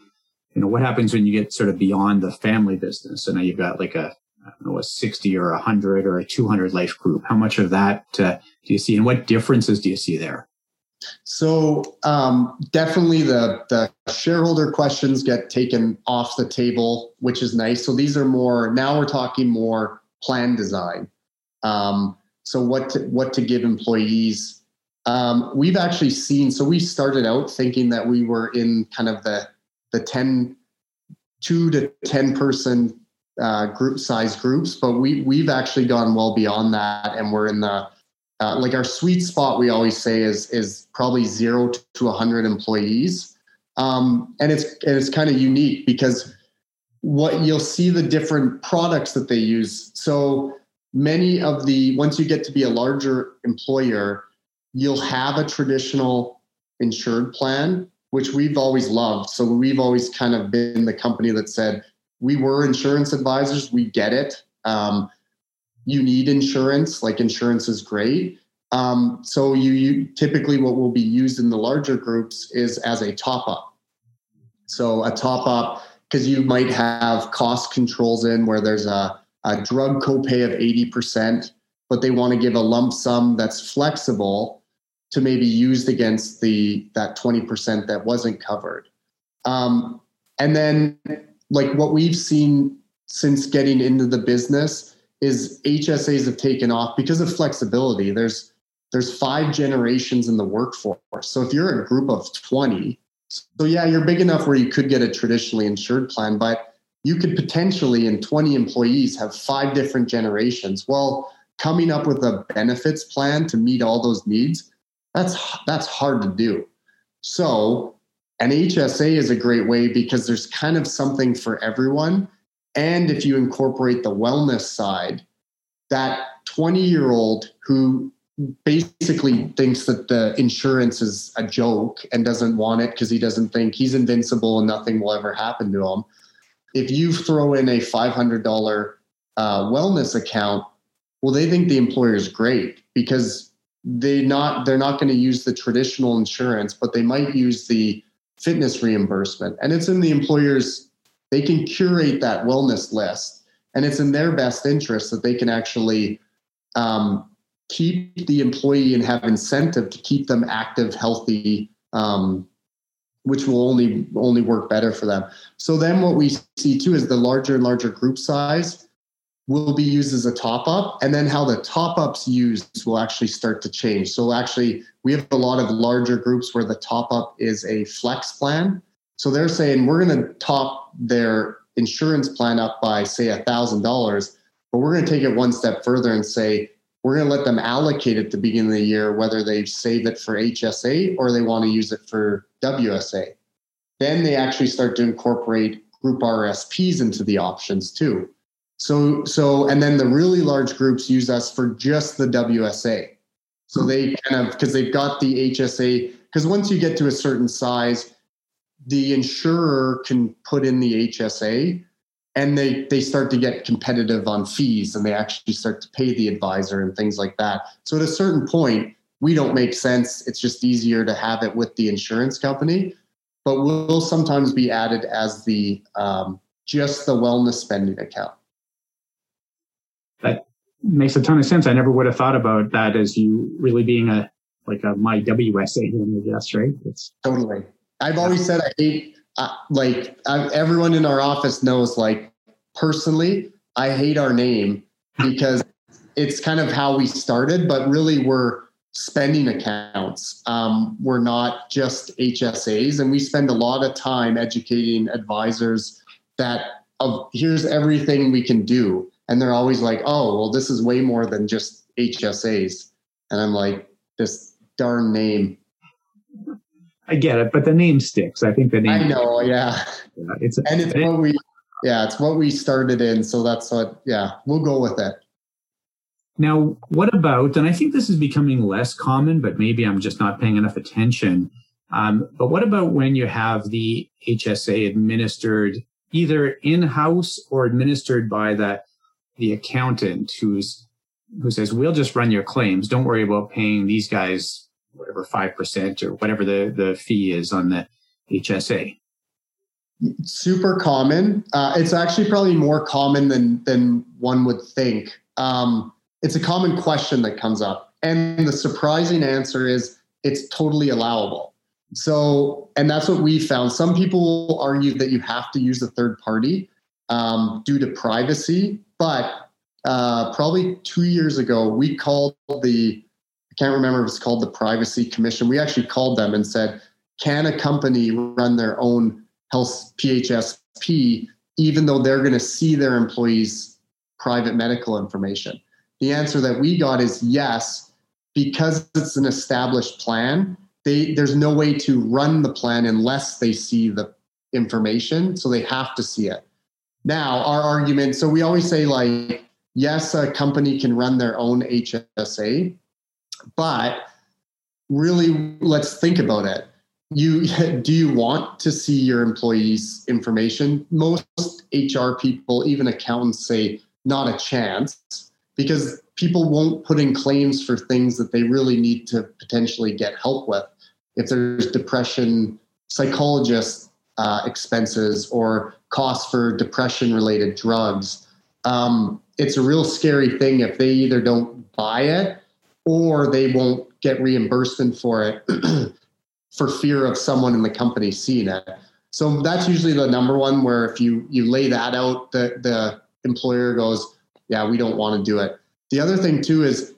you know what happens when you get sort of beyond the family business? and now you've got like a know a sixty or a hundred or a two hundred life group. How much of that uh, do you see, and what differences do you see there? So um, definitely the the shareholder questions get taken off the table, which is nice. So these are more now we're talking more plan design. Um, so what to, what to give employees? Um, we've actually seen. So we started out thinking that we were in kind of the the 10, two to ten person uh, group size groups, but we we've actually gone well beyond that, and we're in the uh, like our sweet spot. We always say is is probably zero to hundred employees, um, and it's and it's kind of unique because what you'll see the different products that they use. So many of the once you get to be a larger employer you'll have a traditional insured plan which we've always loved so we've always kind of been the company that said we were insurance advisors we get it. Um, you need insurance like insurance is great. Um, so you, you typically what will be used in the larger groups is as a top up so a top up because you might have cost controls in where there's a a drug copay of 80%, but they want to give a lump sum that's flexible to maybe used against the that 20% that wasn't covered. Um, and then like what we've seen since getting into the business is HSAs have taken off because of flexibility. There's there's five generations in the workforce. So if you're a group of 20, so yeah, you're big enough where you could get a traditionally insured plan, but you could potentially in 20 employees have five different generations well coming up with a benefits plan to meet all those needs, that's that's hard to do. So an HSA is a great way because there's kind of something for everyone. And if you incorporate the wellness side, that 20 year old who basically thinks that the insurance is a joke and doesn't want it because he doesn't think he's invincible and nothing will ever happen to him. If you throw in a $500 uh, wellness account, well, they think the employer is great because they not they're not going to use the traditional insurance, but they might use the fitness reimbursement, and it's in the employer's. They can curate that wellness list, and it's in their best interest that they can actually um, keep the employee and have incentive to keep them active, healthy, um, which will only only work better for them. So then what we see too is the larger and larger group size will be used as a top up and then how the top ups used will actually start to change. So actually we have a lot of larger groups where the top up is a flex plan. So they're saying we're going to top their insurance plan up by say a thousand dollars but we're going to take it one step further and say we're going to let them allocate at the beginning of the year whether they save it for hsa or they want to use it for wsa then they actually start to incorporate group rsps into the options too so, so, and then the really large groups use us for just the WSA. So they kind of, because they've got the HSA, because once you get to a certain size, the insurer can put in the HSA and they, they start to get competitive on fees and they actually start to pay the advisor and things like that. So at a certain point, we don't make sense. It's just easier to have it with the insurance company, but will sometimes be added as the um, just the wellness spending account that makes a ton of sense. I never would have thought about that as you really being a like a my WSA I guess, right? It's totally. I've always said I hate uh, like I, everyone in our office knows. Like personally, I hate our name because it's kind of how we started, but really we're spending accounts. Um, we're not just HSAs, and we spend a lot of time educating advisors that of here's everything we can do and they're always like, "Oh, well, this is way more than just HSAs," and I'm like, "This darn name." I get it, but the name sticks. I think the name. I know, yeah. yeah it's and it's what we, yeah, it's what we started in, so that's what, yeah, we'll go with it. Now, what about? And I think this is becoming less common, but maybe I'm just not paying enough attention. Um, but what about when you have the HSA administered either in house or administered by that the accountant who's who says we'll just run your claims. Don't worry about paying these guys whatever 5% or whatever the, the fee is on the hsa super common. Uh, it's actually probably more common than than one would think. Um, it's a common question that comes up. And the surprising answer is it's totally allowable. So and that's what we found. Some people argue that you have to use a third party um, due to privacy but uh, probably two years ago, we called the, I can't remember if it's called the Privacy Commission. We actually called them and said, can a company run their own health PHSP, even though they're going to see their employees' private medical information? The answer that we got is yes, because it's an established plan. They, there's no way to run the plan unless they see the information, so they have to see it. Now, our argument so we always say, like, yes, a company can run their own HSA, but really, let's think about it. You [laughs] do you want to see your employees' information? Most HR people, even accountants, say not a chance because people won't put in claims for things that they really need to potentially get help with. If there's depression, psychologists uh, expenses or costs for depression related drugs. Um, it's a real scary thing if they either don't buy it or they won't get reimbursement for it [clears throat] for fear of someone in the company seeing it. So that's usually the number one where if you you lay that out, the the employer goes, yeah, we don't want to do it. The other thing too is,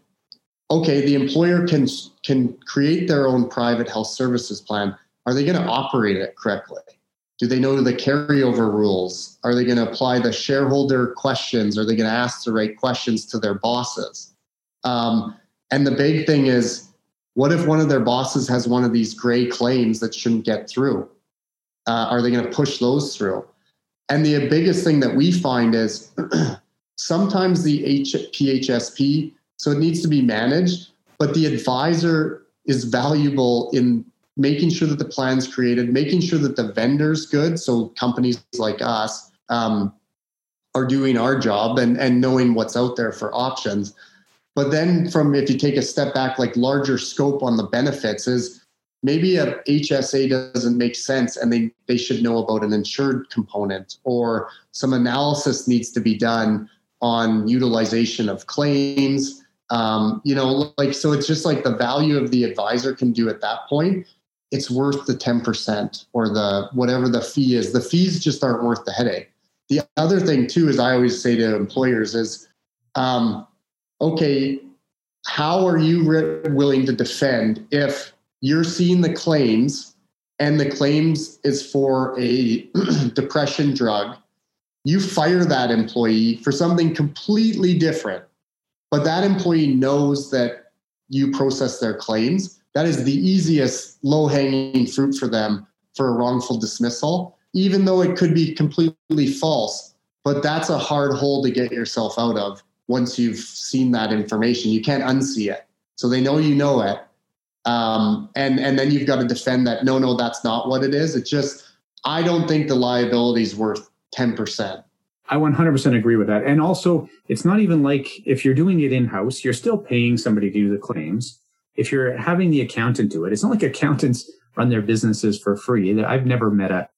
okay, the employer can can create their own private health services plan. Are they going to operate it correctly? Do they know the carryover rules? Are they going to apply the shareholder questions? Are they going to ask the right questions to their bosses? Um, and the big thing is, what if one of their bosses has one of these gray claims that shouldn't get through? Uh, are they going to push those through? And the biggest thing that we find is [clears throat] sometimes the H- PHSP, so it needs to be managed, but the advisor is valuable in making sure that the plan's created, making sure that the vendor's good. So companies like us um, are doing our job and, and knowing what's out there for options. But then from if you take a step back, like larger scope on the benefits is maybe a HSA doesn't make sense and they, they should know about an insured component or some analysis needs to be done on utilization of claims. Um, you know, like so it's just like the value of the advisor can do at that point. It's worth the 10% or the whatever the fee is. The fees just aren't worth the headache. The other thing too is I always say to employers is um, okay, how are you re- willing to defend if you're seeing the claims and the claims is for a [clears throat] depression drug? You fire that employee for something completely different, but that employee knows that you process their claims. That is the easiest low hanging fruit for them for a wrongful dismissal, even though it could be completely false. But that's a hard hole to get yourself out of once you've seen that information. You can't unsee it. So they know you know it. Um, and and then you've got to defend that. No, no, that's not what it is. It's just I don't think the liability is worth ten percent. I 100% agree with that. And also, it's not even like if you're doing it in house, you're still paying somebody to do the claims. If you're having the accountant do it, it's not like accountants run their businesses for free. I've never met a,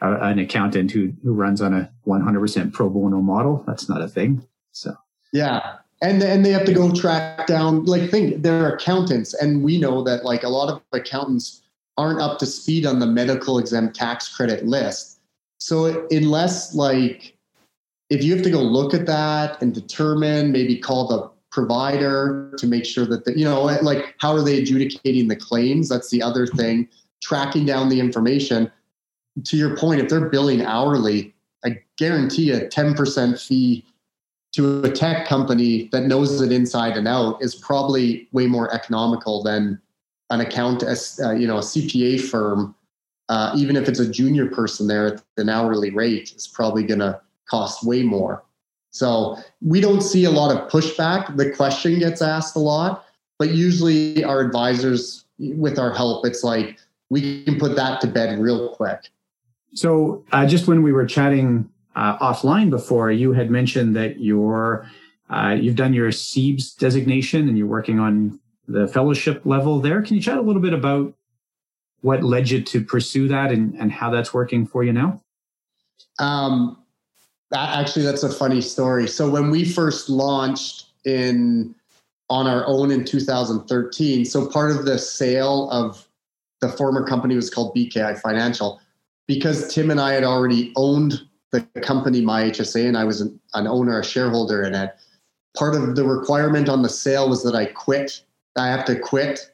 a an accountant who who runs on a 100% pro bono model. That's not a thing. So yeah. And and they have to go track down like think they're accountants and we know that like a lot of accountants aren't up to speed on the medical expense tax credit list. So unless like if you have to go look at that and determine maybe call the provider to make sure that the, you know like how are they adjudicating the claims that's the other thing tracking down the information to your point if they're billing hourly i guarantee a 10% fee to a tech company that knows it inside and out is probably way more economical than an account, uh, you know, a CPA firm. Uh, even if it's a junior person there at an hourly rate, is probably going to cost way more. So we don't see a lot of pushback. The question gets asked a lot, but usually our advisors, with our help, it's like we can put that to bed real quick. So uh, just when we were chatting uh, offline before, you had mentioned that you're uh, you've done your CEBS designation and you're working on the fellowship level there. Can you chat a little bit about what led you to pursue that and, and how that's working for you now? Um, that, actually, that's a funny story. So when we first launched in on our own in 2013, so part of the sale of the former company was called BKI Financial because Tim and I had already owned the company my HSA and I was an, an owner, a shareholder in it. Part of the requirement on the sale was that I quit. I have to quit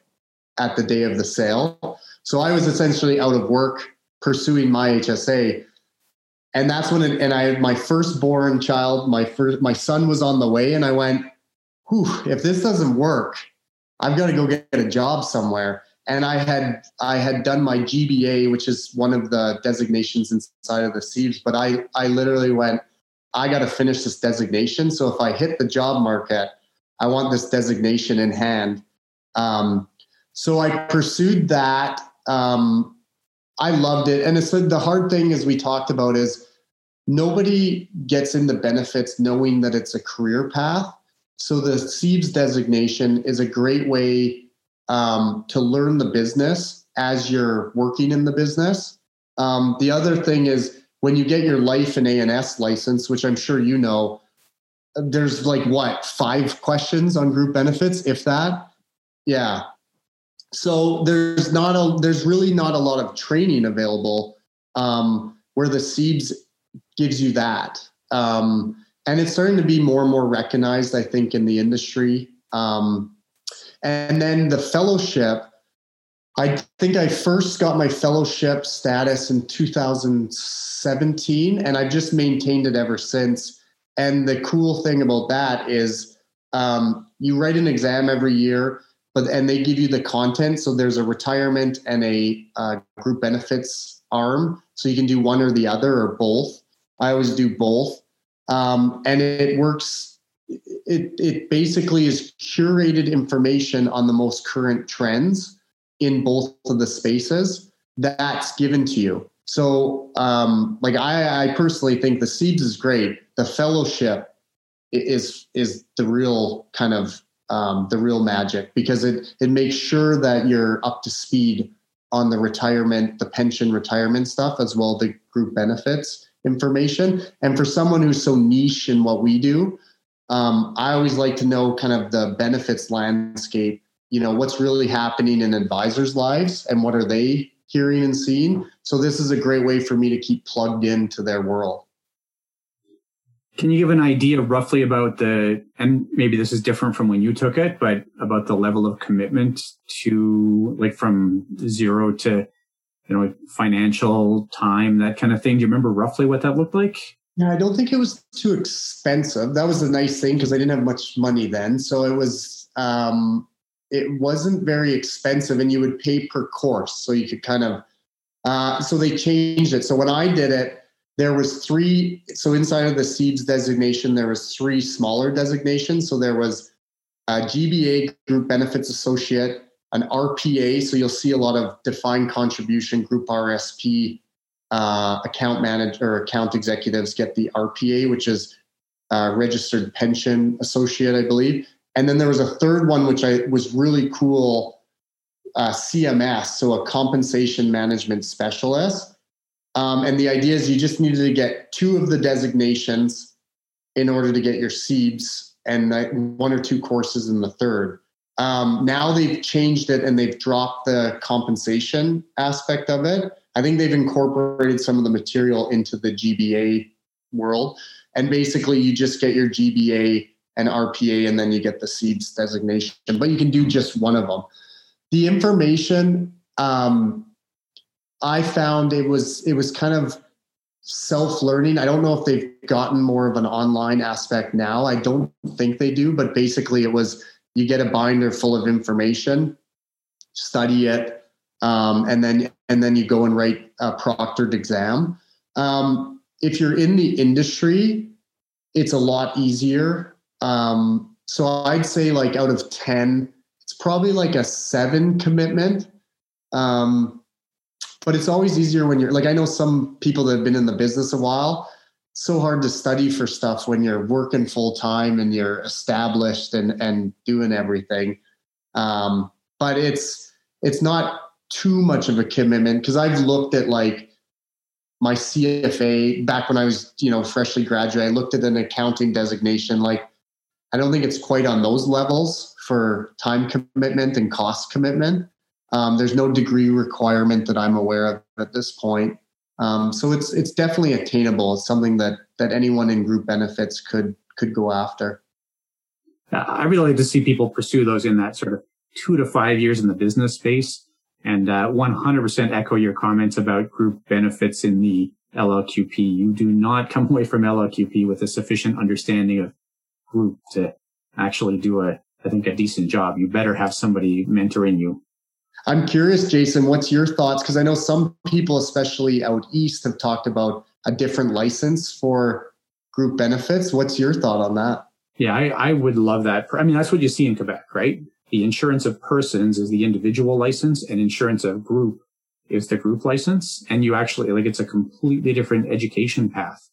at the day of the sale. So I was essentially out of work pursuing my HSA. And that's when, it, and I, my firstborn child, my first, my son was on the way, and I went, "Whew! If this doesn't work, I've got to go get a job somewhere." and I had I had done my GBA, which is one of the designations inside of the CEBS, but I I literally went, I got to finish this designation. So if I hit the job market, I want this designation in hand. Um, so I pursued that. Um, I loved it, and it's the hard thing, as we talked about, is nobody gets in the benefits knowing that it's a career path. So the CEBS designation is a great way um, to learn the business as you're working in the business. Um, the other thing is when you get your life and A&S license, which I'm sure you know, there's like what five questions on group benefits, if that. Yeah. So there's not a there's really not a lot of training available um, where the CEBS gives you that. Um, and it's starting to be more and more recognized, I think, in the industry. Um, and then the fellowship, I think I first got my fellowship status in 2017, and I've just maintained it ever since. And the cool thing about that is um, you write an exam every year, but and they give you the content. So there's a retirement and a uh, group benefits arm, so you can do one or the other or both. I always do both, um, and it works. It it basically is curated information on the most current trends in both of the spaces that's given to you. So, um, like I, I personally think the CEBS is great. The fellowship is is the real kind of um, the real magic because it it makes sure that you're up to speed on the retirement, the pension retirement stuff, as well the group benefits information. And for someone who's so niche in what we do, um, I always like to know kind of the benefits landscape. You know, what's really happening in advisors' lives and what are they hearing and seeing. So this is a great way for me to keep plugged into their world. Can you give an idea roughly about the, and maybe this is different from when you took it, but about the level of commitment to like from zero to, you know, financial time, that kind of thing? Do you remember roughly what that looked like? Yeah, I don't think it was too expensive. That was the nice thing because I didn't have much money then. So it was, um, it wasn't very expensive and you would pay per course so you could kind of uh, so they changed it so when i did it there was three so inside of the CEBS designation there was three smaller designations so there was a gba group benefits associate an rpa so you'll see a lot of defined contribution group rsp uh, account manager account executives get the rpa which is uh, registered pension associate i believe and then there was a third one, which I was really cool uh, CMS, so a compensation management specialist. Um, and the idea is you just needed to get two of the designations in order to get your CEBS and one or two courses in the third. Um, now they've changed it and they've dropped the compensation aspect of it. I think they've incorporated some of the material into the GBA world. And basically, you just get your GBA and RPA, and then you get the CEBS designation. But you can do just one of them. The information um, I found it was it was kind of self learning. I don't know if they've gotten more of an online aspect now. I don't think they do, but basically it was you get a binder full of information, study it, um, and then and then you go and write a proctored exam. Um, if you're in the industry, it's a lot easier um, so I'd say like out of 10, it's probably like a seven commitment. Um, but it's always easier when you're like, I know some people that have been in the business a while, so hard to study for stuff when you're working full time and you're established and, and doing everything. Um, but it's, it's not too much of a commitment because I've looked at like my CFA back when I was, you know, freshly graduate, I looked at an accounting designation. Like I don't think it's quite on those levels for time commitment and cost commitment. Um, there's no degree requirement that I'm aware of at this point. Um, so it's it's definitely attainable. It's something that that anyone in group benefits could could go after. I really like to see people pursue those in that sort of two to five years in the business space. And uh, 100% echo your comments about group benefits in the LLQP. You do not come away from LLQP with a sufficient understanding of group to actually do a, I think, a decent job. You better have somebody mentoring you. I'm curious, Jason, what's your thoughts? Because I know some people, especially out east, have talked about a different license for group benefits. What's your thought on that? Yeah, I, I would love that. I mean, that's what you see in Quebec, right? The insurance of persons is the individual license, and insurance of group is the group license. And you actually, like, it's a completely different education path.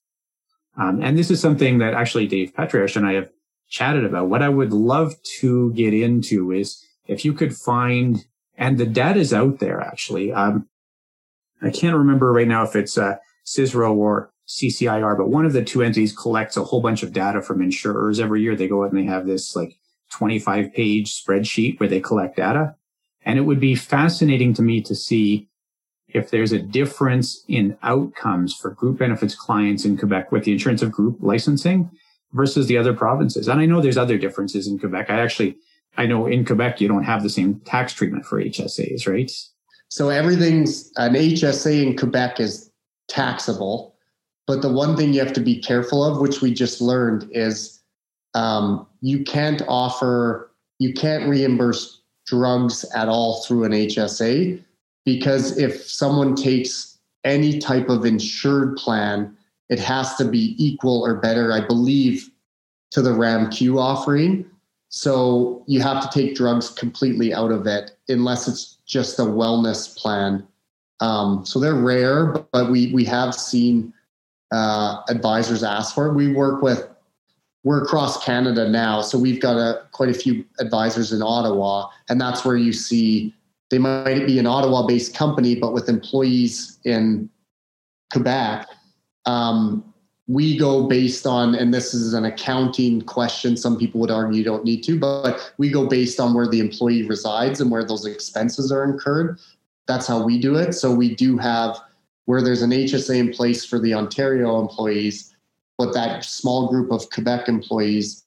Um, and this is something that actually Dave Petrash and I have chatted about. What I would love to get into is if you could find, and the data is out there actually. Um, I can't remember right now if it's uh, CISRO or CCIR, but one of the two entities collects a whole bunch of data from insurers every year. They go out and they have this like 25 page spreadsheet where they collect data. And it would be fascinating to me to see if there's a difference in outcomes for group benefits clients in Quebec with the insurance of group licensing versus the other provinces. And I know there's other differences in Quebec. I actually, I know in Quebec, you don't have the same tax treatment for HSAs, right? So everything's an HSA in Quebec is taxable. But the one thing you have to be careful of, which we just learned, is um, you can't offer, you can't reimburse drugs at all through an HSA because if someone takes any type of insured plan, it has to be equal or better, I believe, to the RAMQ offering. So you have to take drugs completely out of it unless it's just a wellness plan. Um, so they're rare, but we we have seen uh, advisors ask for it. We work with we're across Canada now, so we've got a, quite a few advisors in Ottawa, and that's where you see they might be an Ottawa-based company, but with employees in Quebec. Um, we go based on, and this is an accounting question. Some people would argue you don't need to, but we go based on where the employee resides and where those expenses are incurred. That's how we do it. So we do have where there's an HSA in place for the Ontario employees, but that small group of Quebec employees,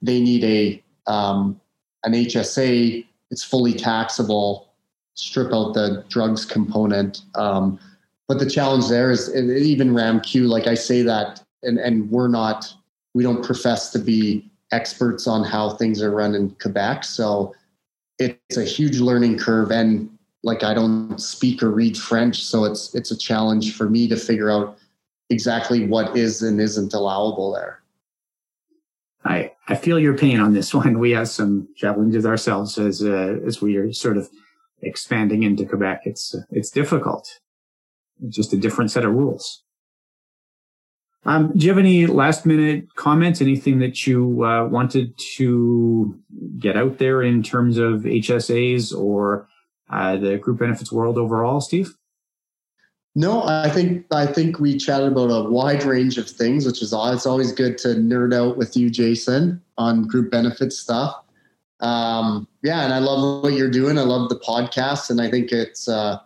they need a um, an HSA. It's fully taxable. Strip out the drugs component. Um, but the challenge there is even RAMQ, like I say that, and, and we're not, we don't profess to be experts on how things are run in Quebec. So it's a huge learning curve. And like I don't speak or read French, so it's it's a challenge for me to figure out exactly what is and isn't allowable there. I I feel your pain on this [laughs] one. We have some challenges ourselves as uh, as we are sort of expanding into Quebec. It's it's difficult. It's just a different set of rules. Um, do you have any last minute comments? Anything that you uh, wanted to get out there in terms of HSAs or uh, the group benefits world overall, Steve? No, I think I think we chatted about a wide range of things, which is it's always good to nerd out with you, Jason, on group benefits stuff. Um, yeah, and I love what you're doing. I love the podcast, and I think it's uh,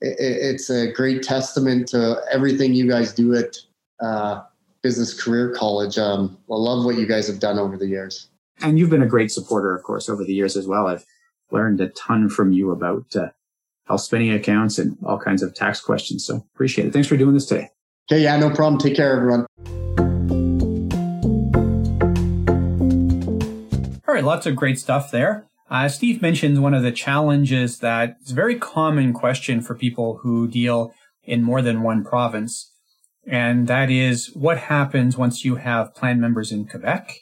it, it's a great testament to everything you guys do at uh, Business Career College. Um, I love what you guys have done over the years. And you've been a great supporter, of course, over the years as well. I've learned a ton from you about uh, health spending accounts and all kinds of tax questions. So appreciate it. Thanks for doing this today. Okay, yeah, no problem. Take care, everyone. All right, lots of great stuff there. Uh, Steve mentioned one of the challenges that is a very common question for people who deal in more than one province. And that is what happens once you have plan members in Quebec?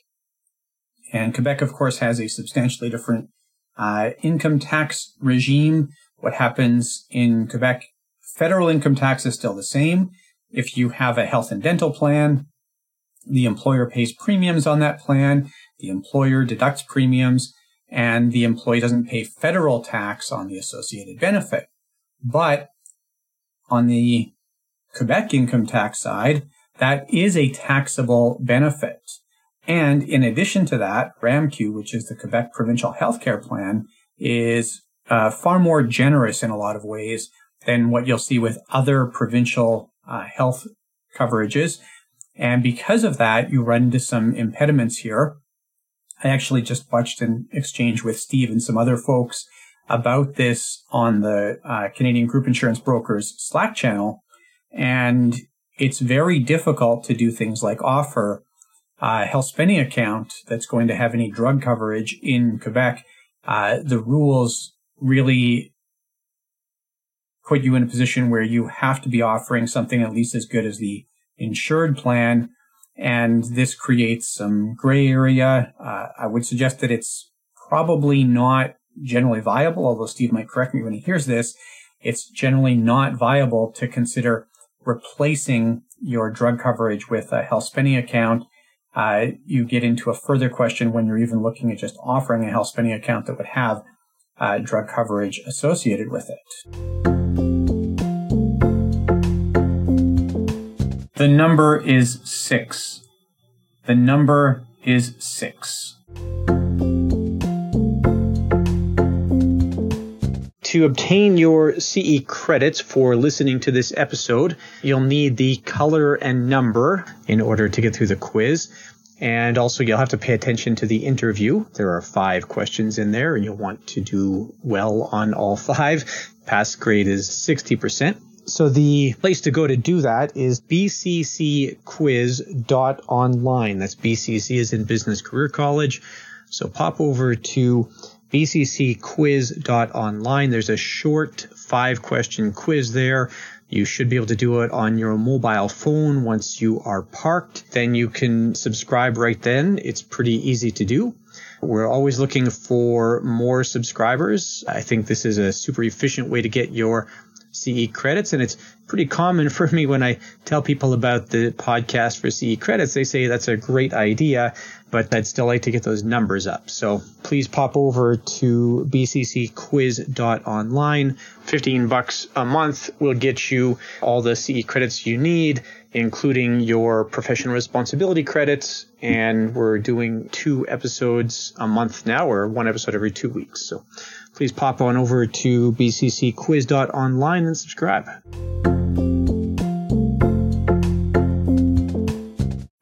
And Quebec, of course, has a substantially different uh, income tax regime. What happens in Quebec? Federal income tax is still the same. If you have a health and dental plan, the employer pays premiums on that plan. The employer deducts premiums and the employee doesn't pay federal tax on the associated benefit. But on the Quebec income tax side, that is a taxable benefit. And in addition to that, RAMQ, which is the Quebec Provincial Healthcare Plan, is uh, far more generous in a lot of ways than what you'll see with other provincial uh, health coverages. And because of that, you run into some impediments here. I actually just watched an exchange with Steve and some other folks about this on the uh, Canadian Group Insurance Brokers Slack channel. And it's very difficult to do things like offer a health spending account that's going to have any drug coverage in Quebec, uh, the rules really put you in a position where you have to be offering something at least as good as the insured plan. And this creates some gray area. Uh, I would suggest that it's probably not generally viable, although Steve might correct me when he hears this. It's generally not viable to consider replacing your drug coverage with a health spending account uh, you get into a further question when you're even looking at just offering a health spending account that would have uh, drug coverage associated with it. The number is six. The number is six. To obtain your CE credits for listening to this episode, you'll need the color and number in order to get through the quiz. And also, you'll have to pay attention to the interview. There are five questions in there, and you'll want to do well on all five. Pass grade is 60%. So the place to go to do that is bccquiz.online. That's BCC is in Business Career College. So pop over to bccquiz.online. There's a short five question quiz there. You should be able to do it on your mobile phone once you are parked. Then you can subscribe right then. It's pretty easy to do. We're always looking for more subscribers. I think this is a super efficient way to get your CE credits. And it's pretty common [laughs] for me when I tell people about the podcast for CE credits. They say that's a great idea, but I'd still like to get those numbers up. So please pop over to bccquiz.online. 15 bucks a month will get you all the CE credits you need, including your professional responsibility credits. And we're doing two episodes a month now, or one episode every two weeks. So please pop on over to bccquiz.online and subscribe.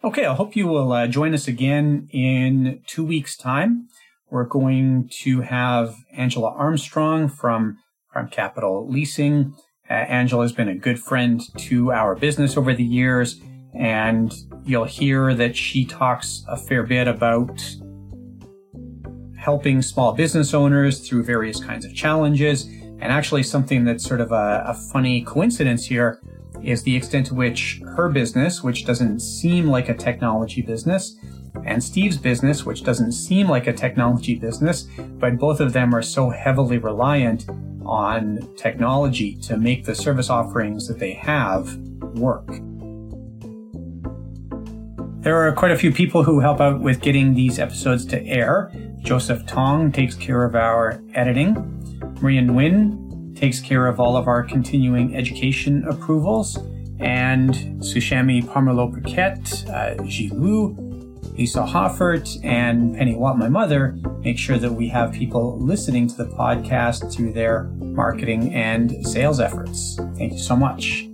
Okay, I hope you will uh, join us again in two weeks' time. We're going to have Angela Armstrong from Prime Capital Leasing. Uh, Angela has been a good friend to our business over the years, and you'll hear that she talks a fair bit about helping small business owners through various kinds of challenges. And actually, something that's sort of a, a funny coincidence here is the extent to which her business, which doesn't seem like a technology business, and Steve's business, which doesn't seem like a technology business, but both of them are so heavily reliant on technology to make the service offerings that they have work. There are quite a few people who help out with getting these episodes to air. Joseph Tong takes care of our editing. Maria Nguyen takes care of all of our continuing education approvals. And Sushami Parmalo Paquette, uh, Lu, Lisa Hoffert, and Penny Watt, my mother, make sure that we have people listening to the podcast through their marketing and sales efforts. Thank you so much.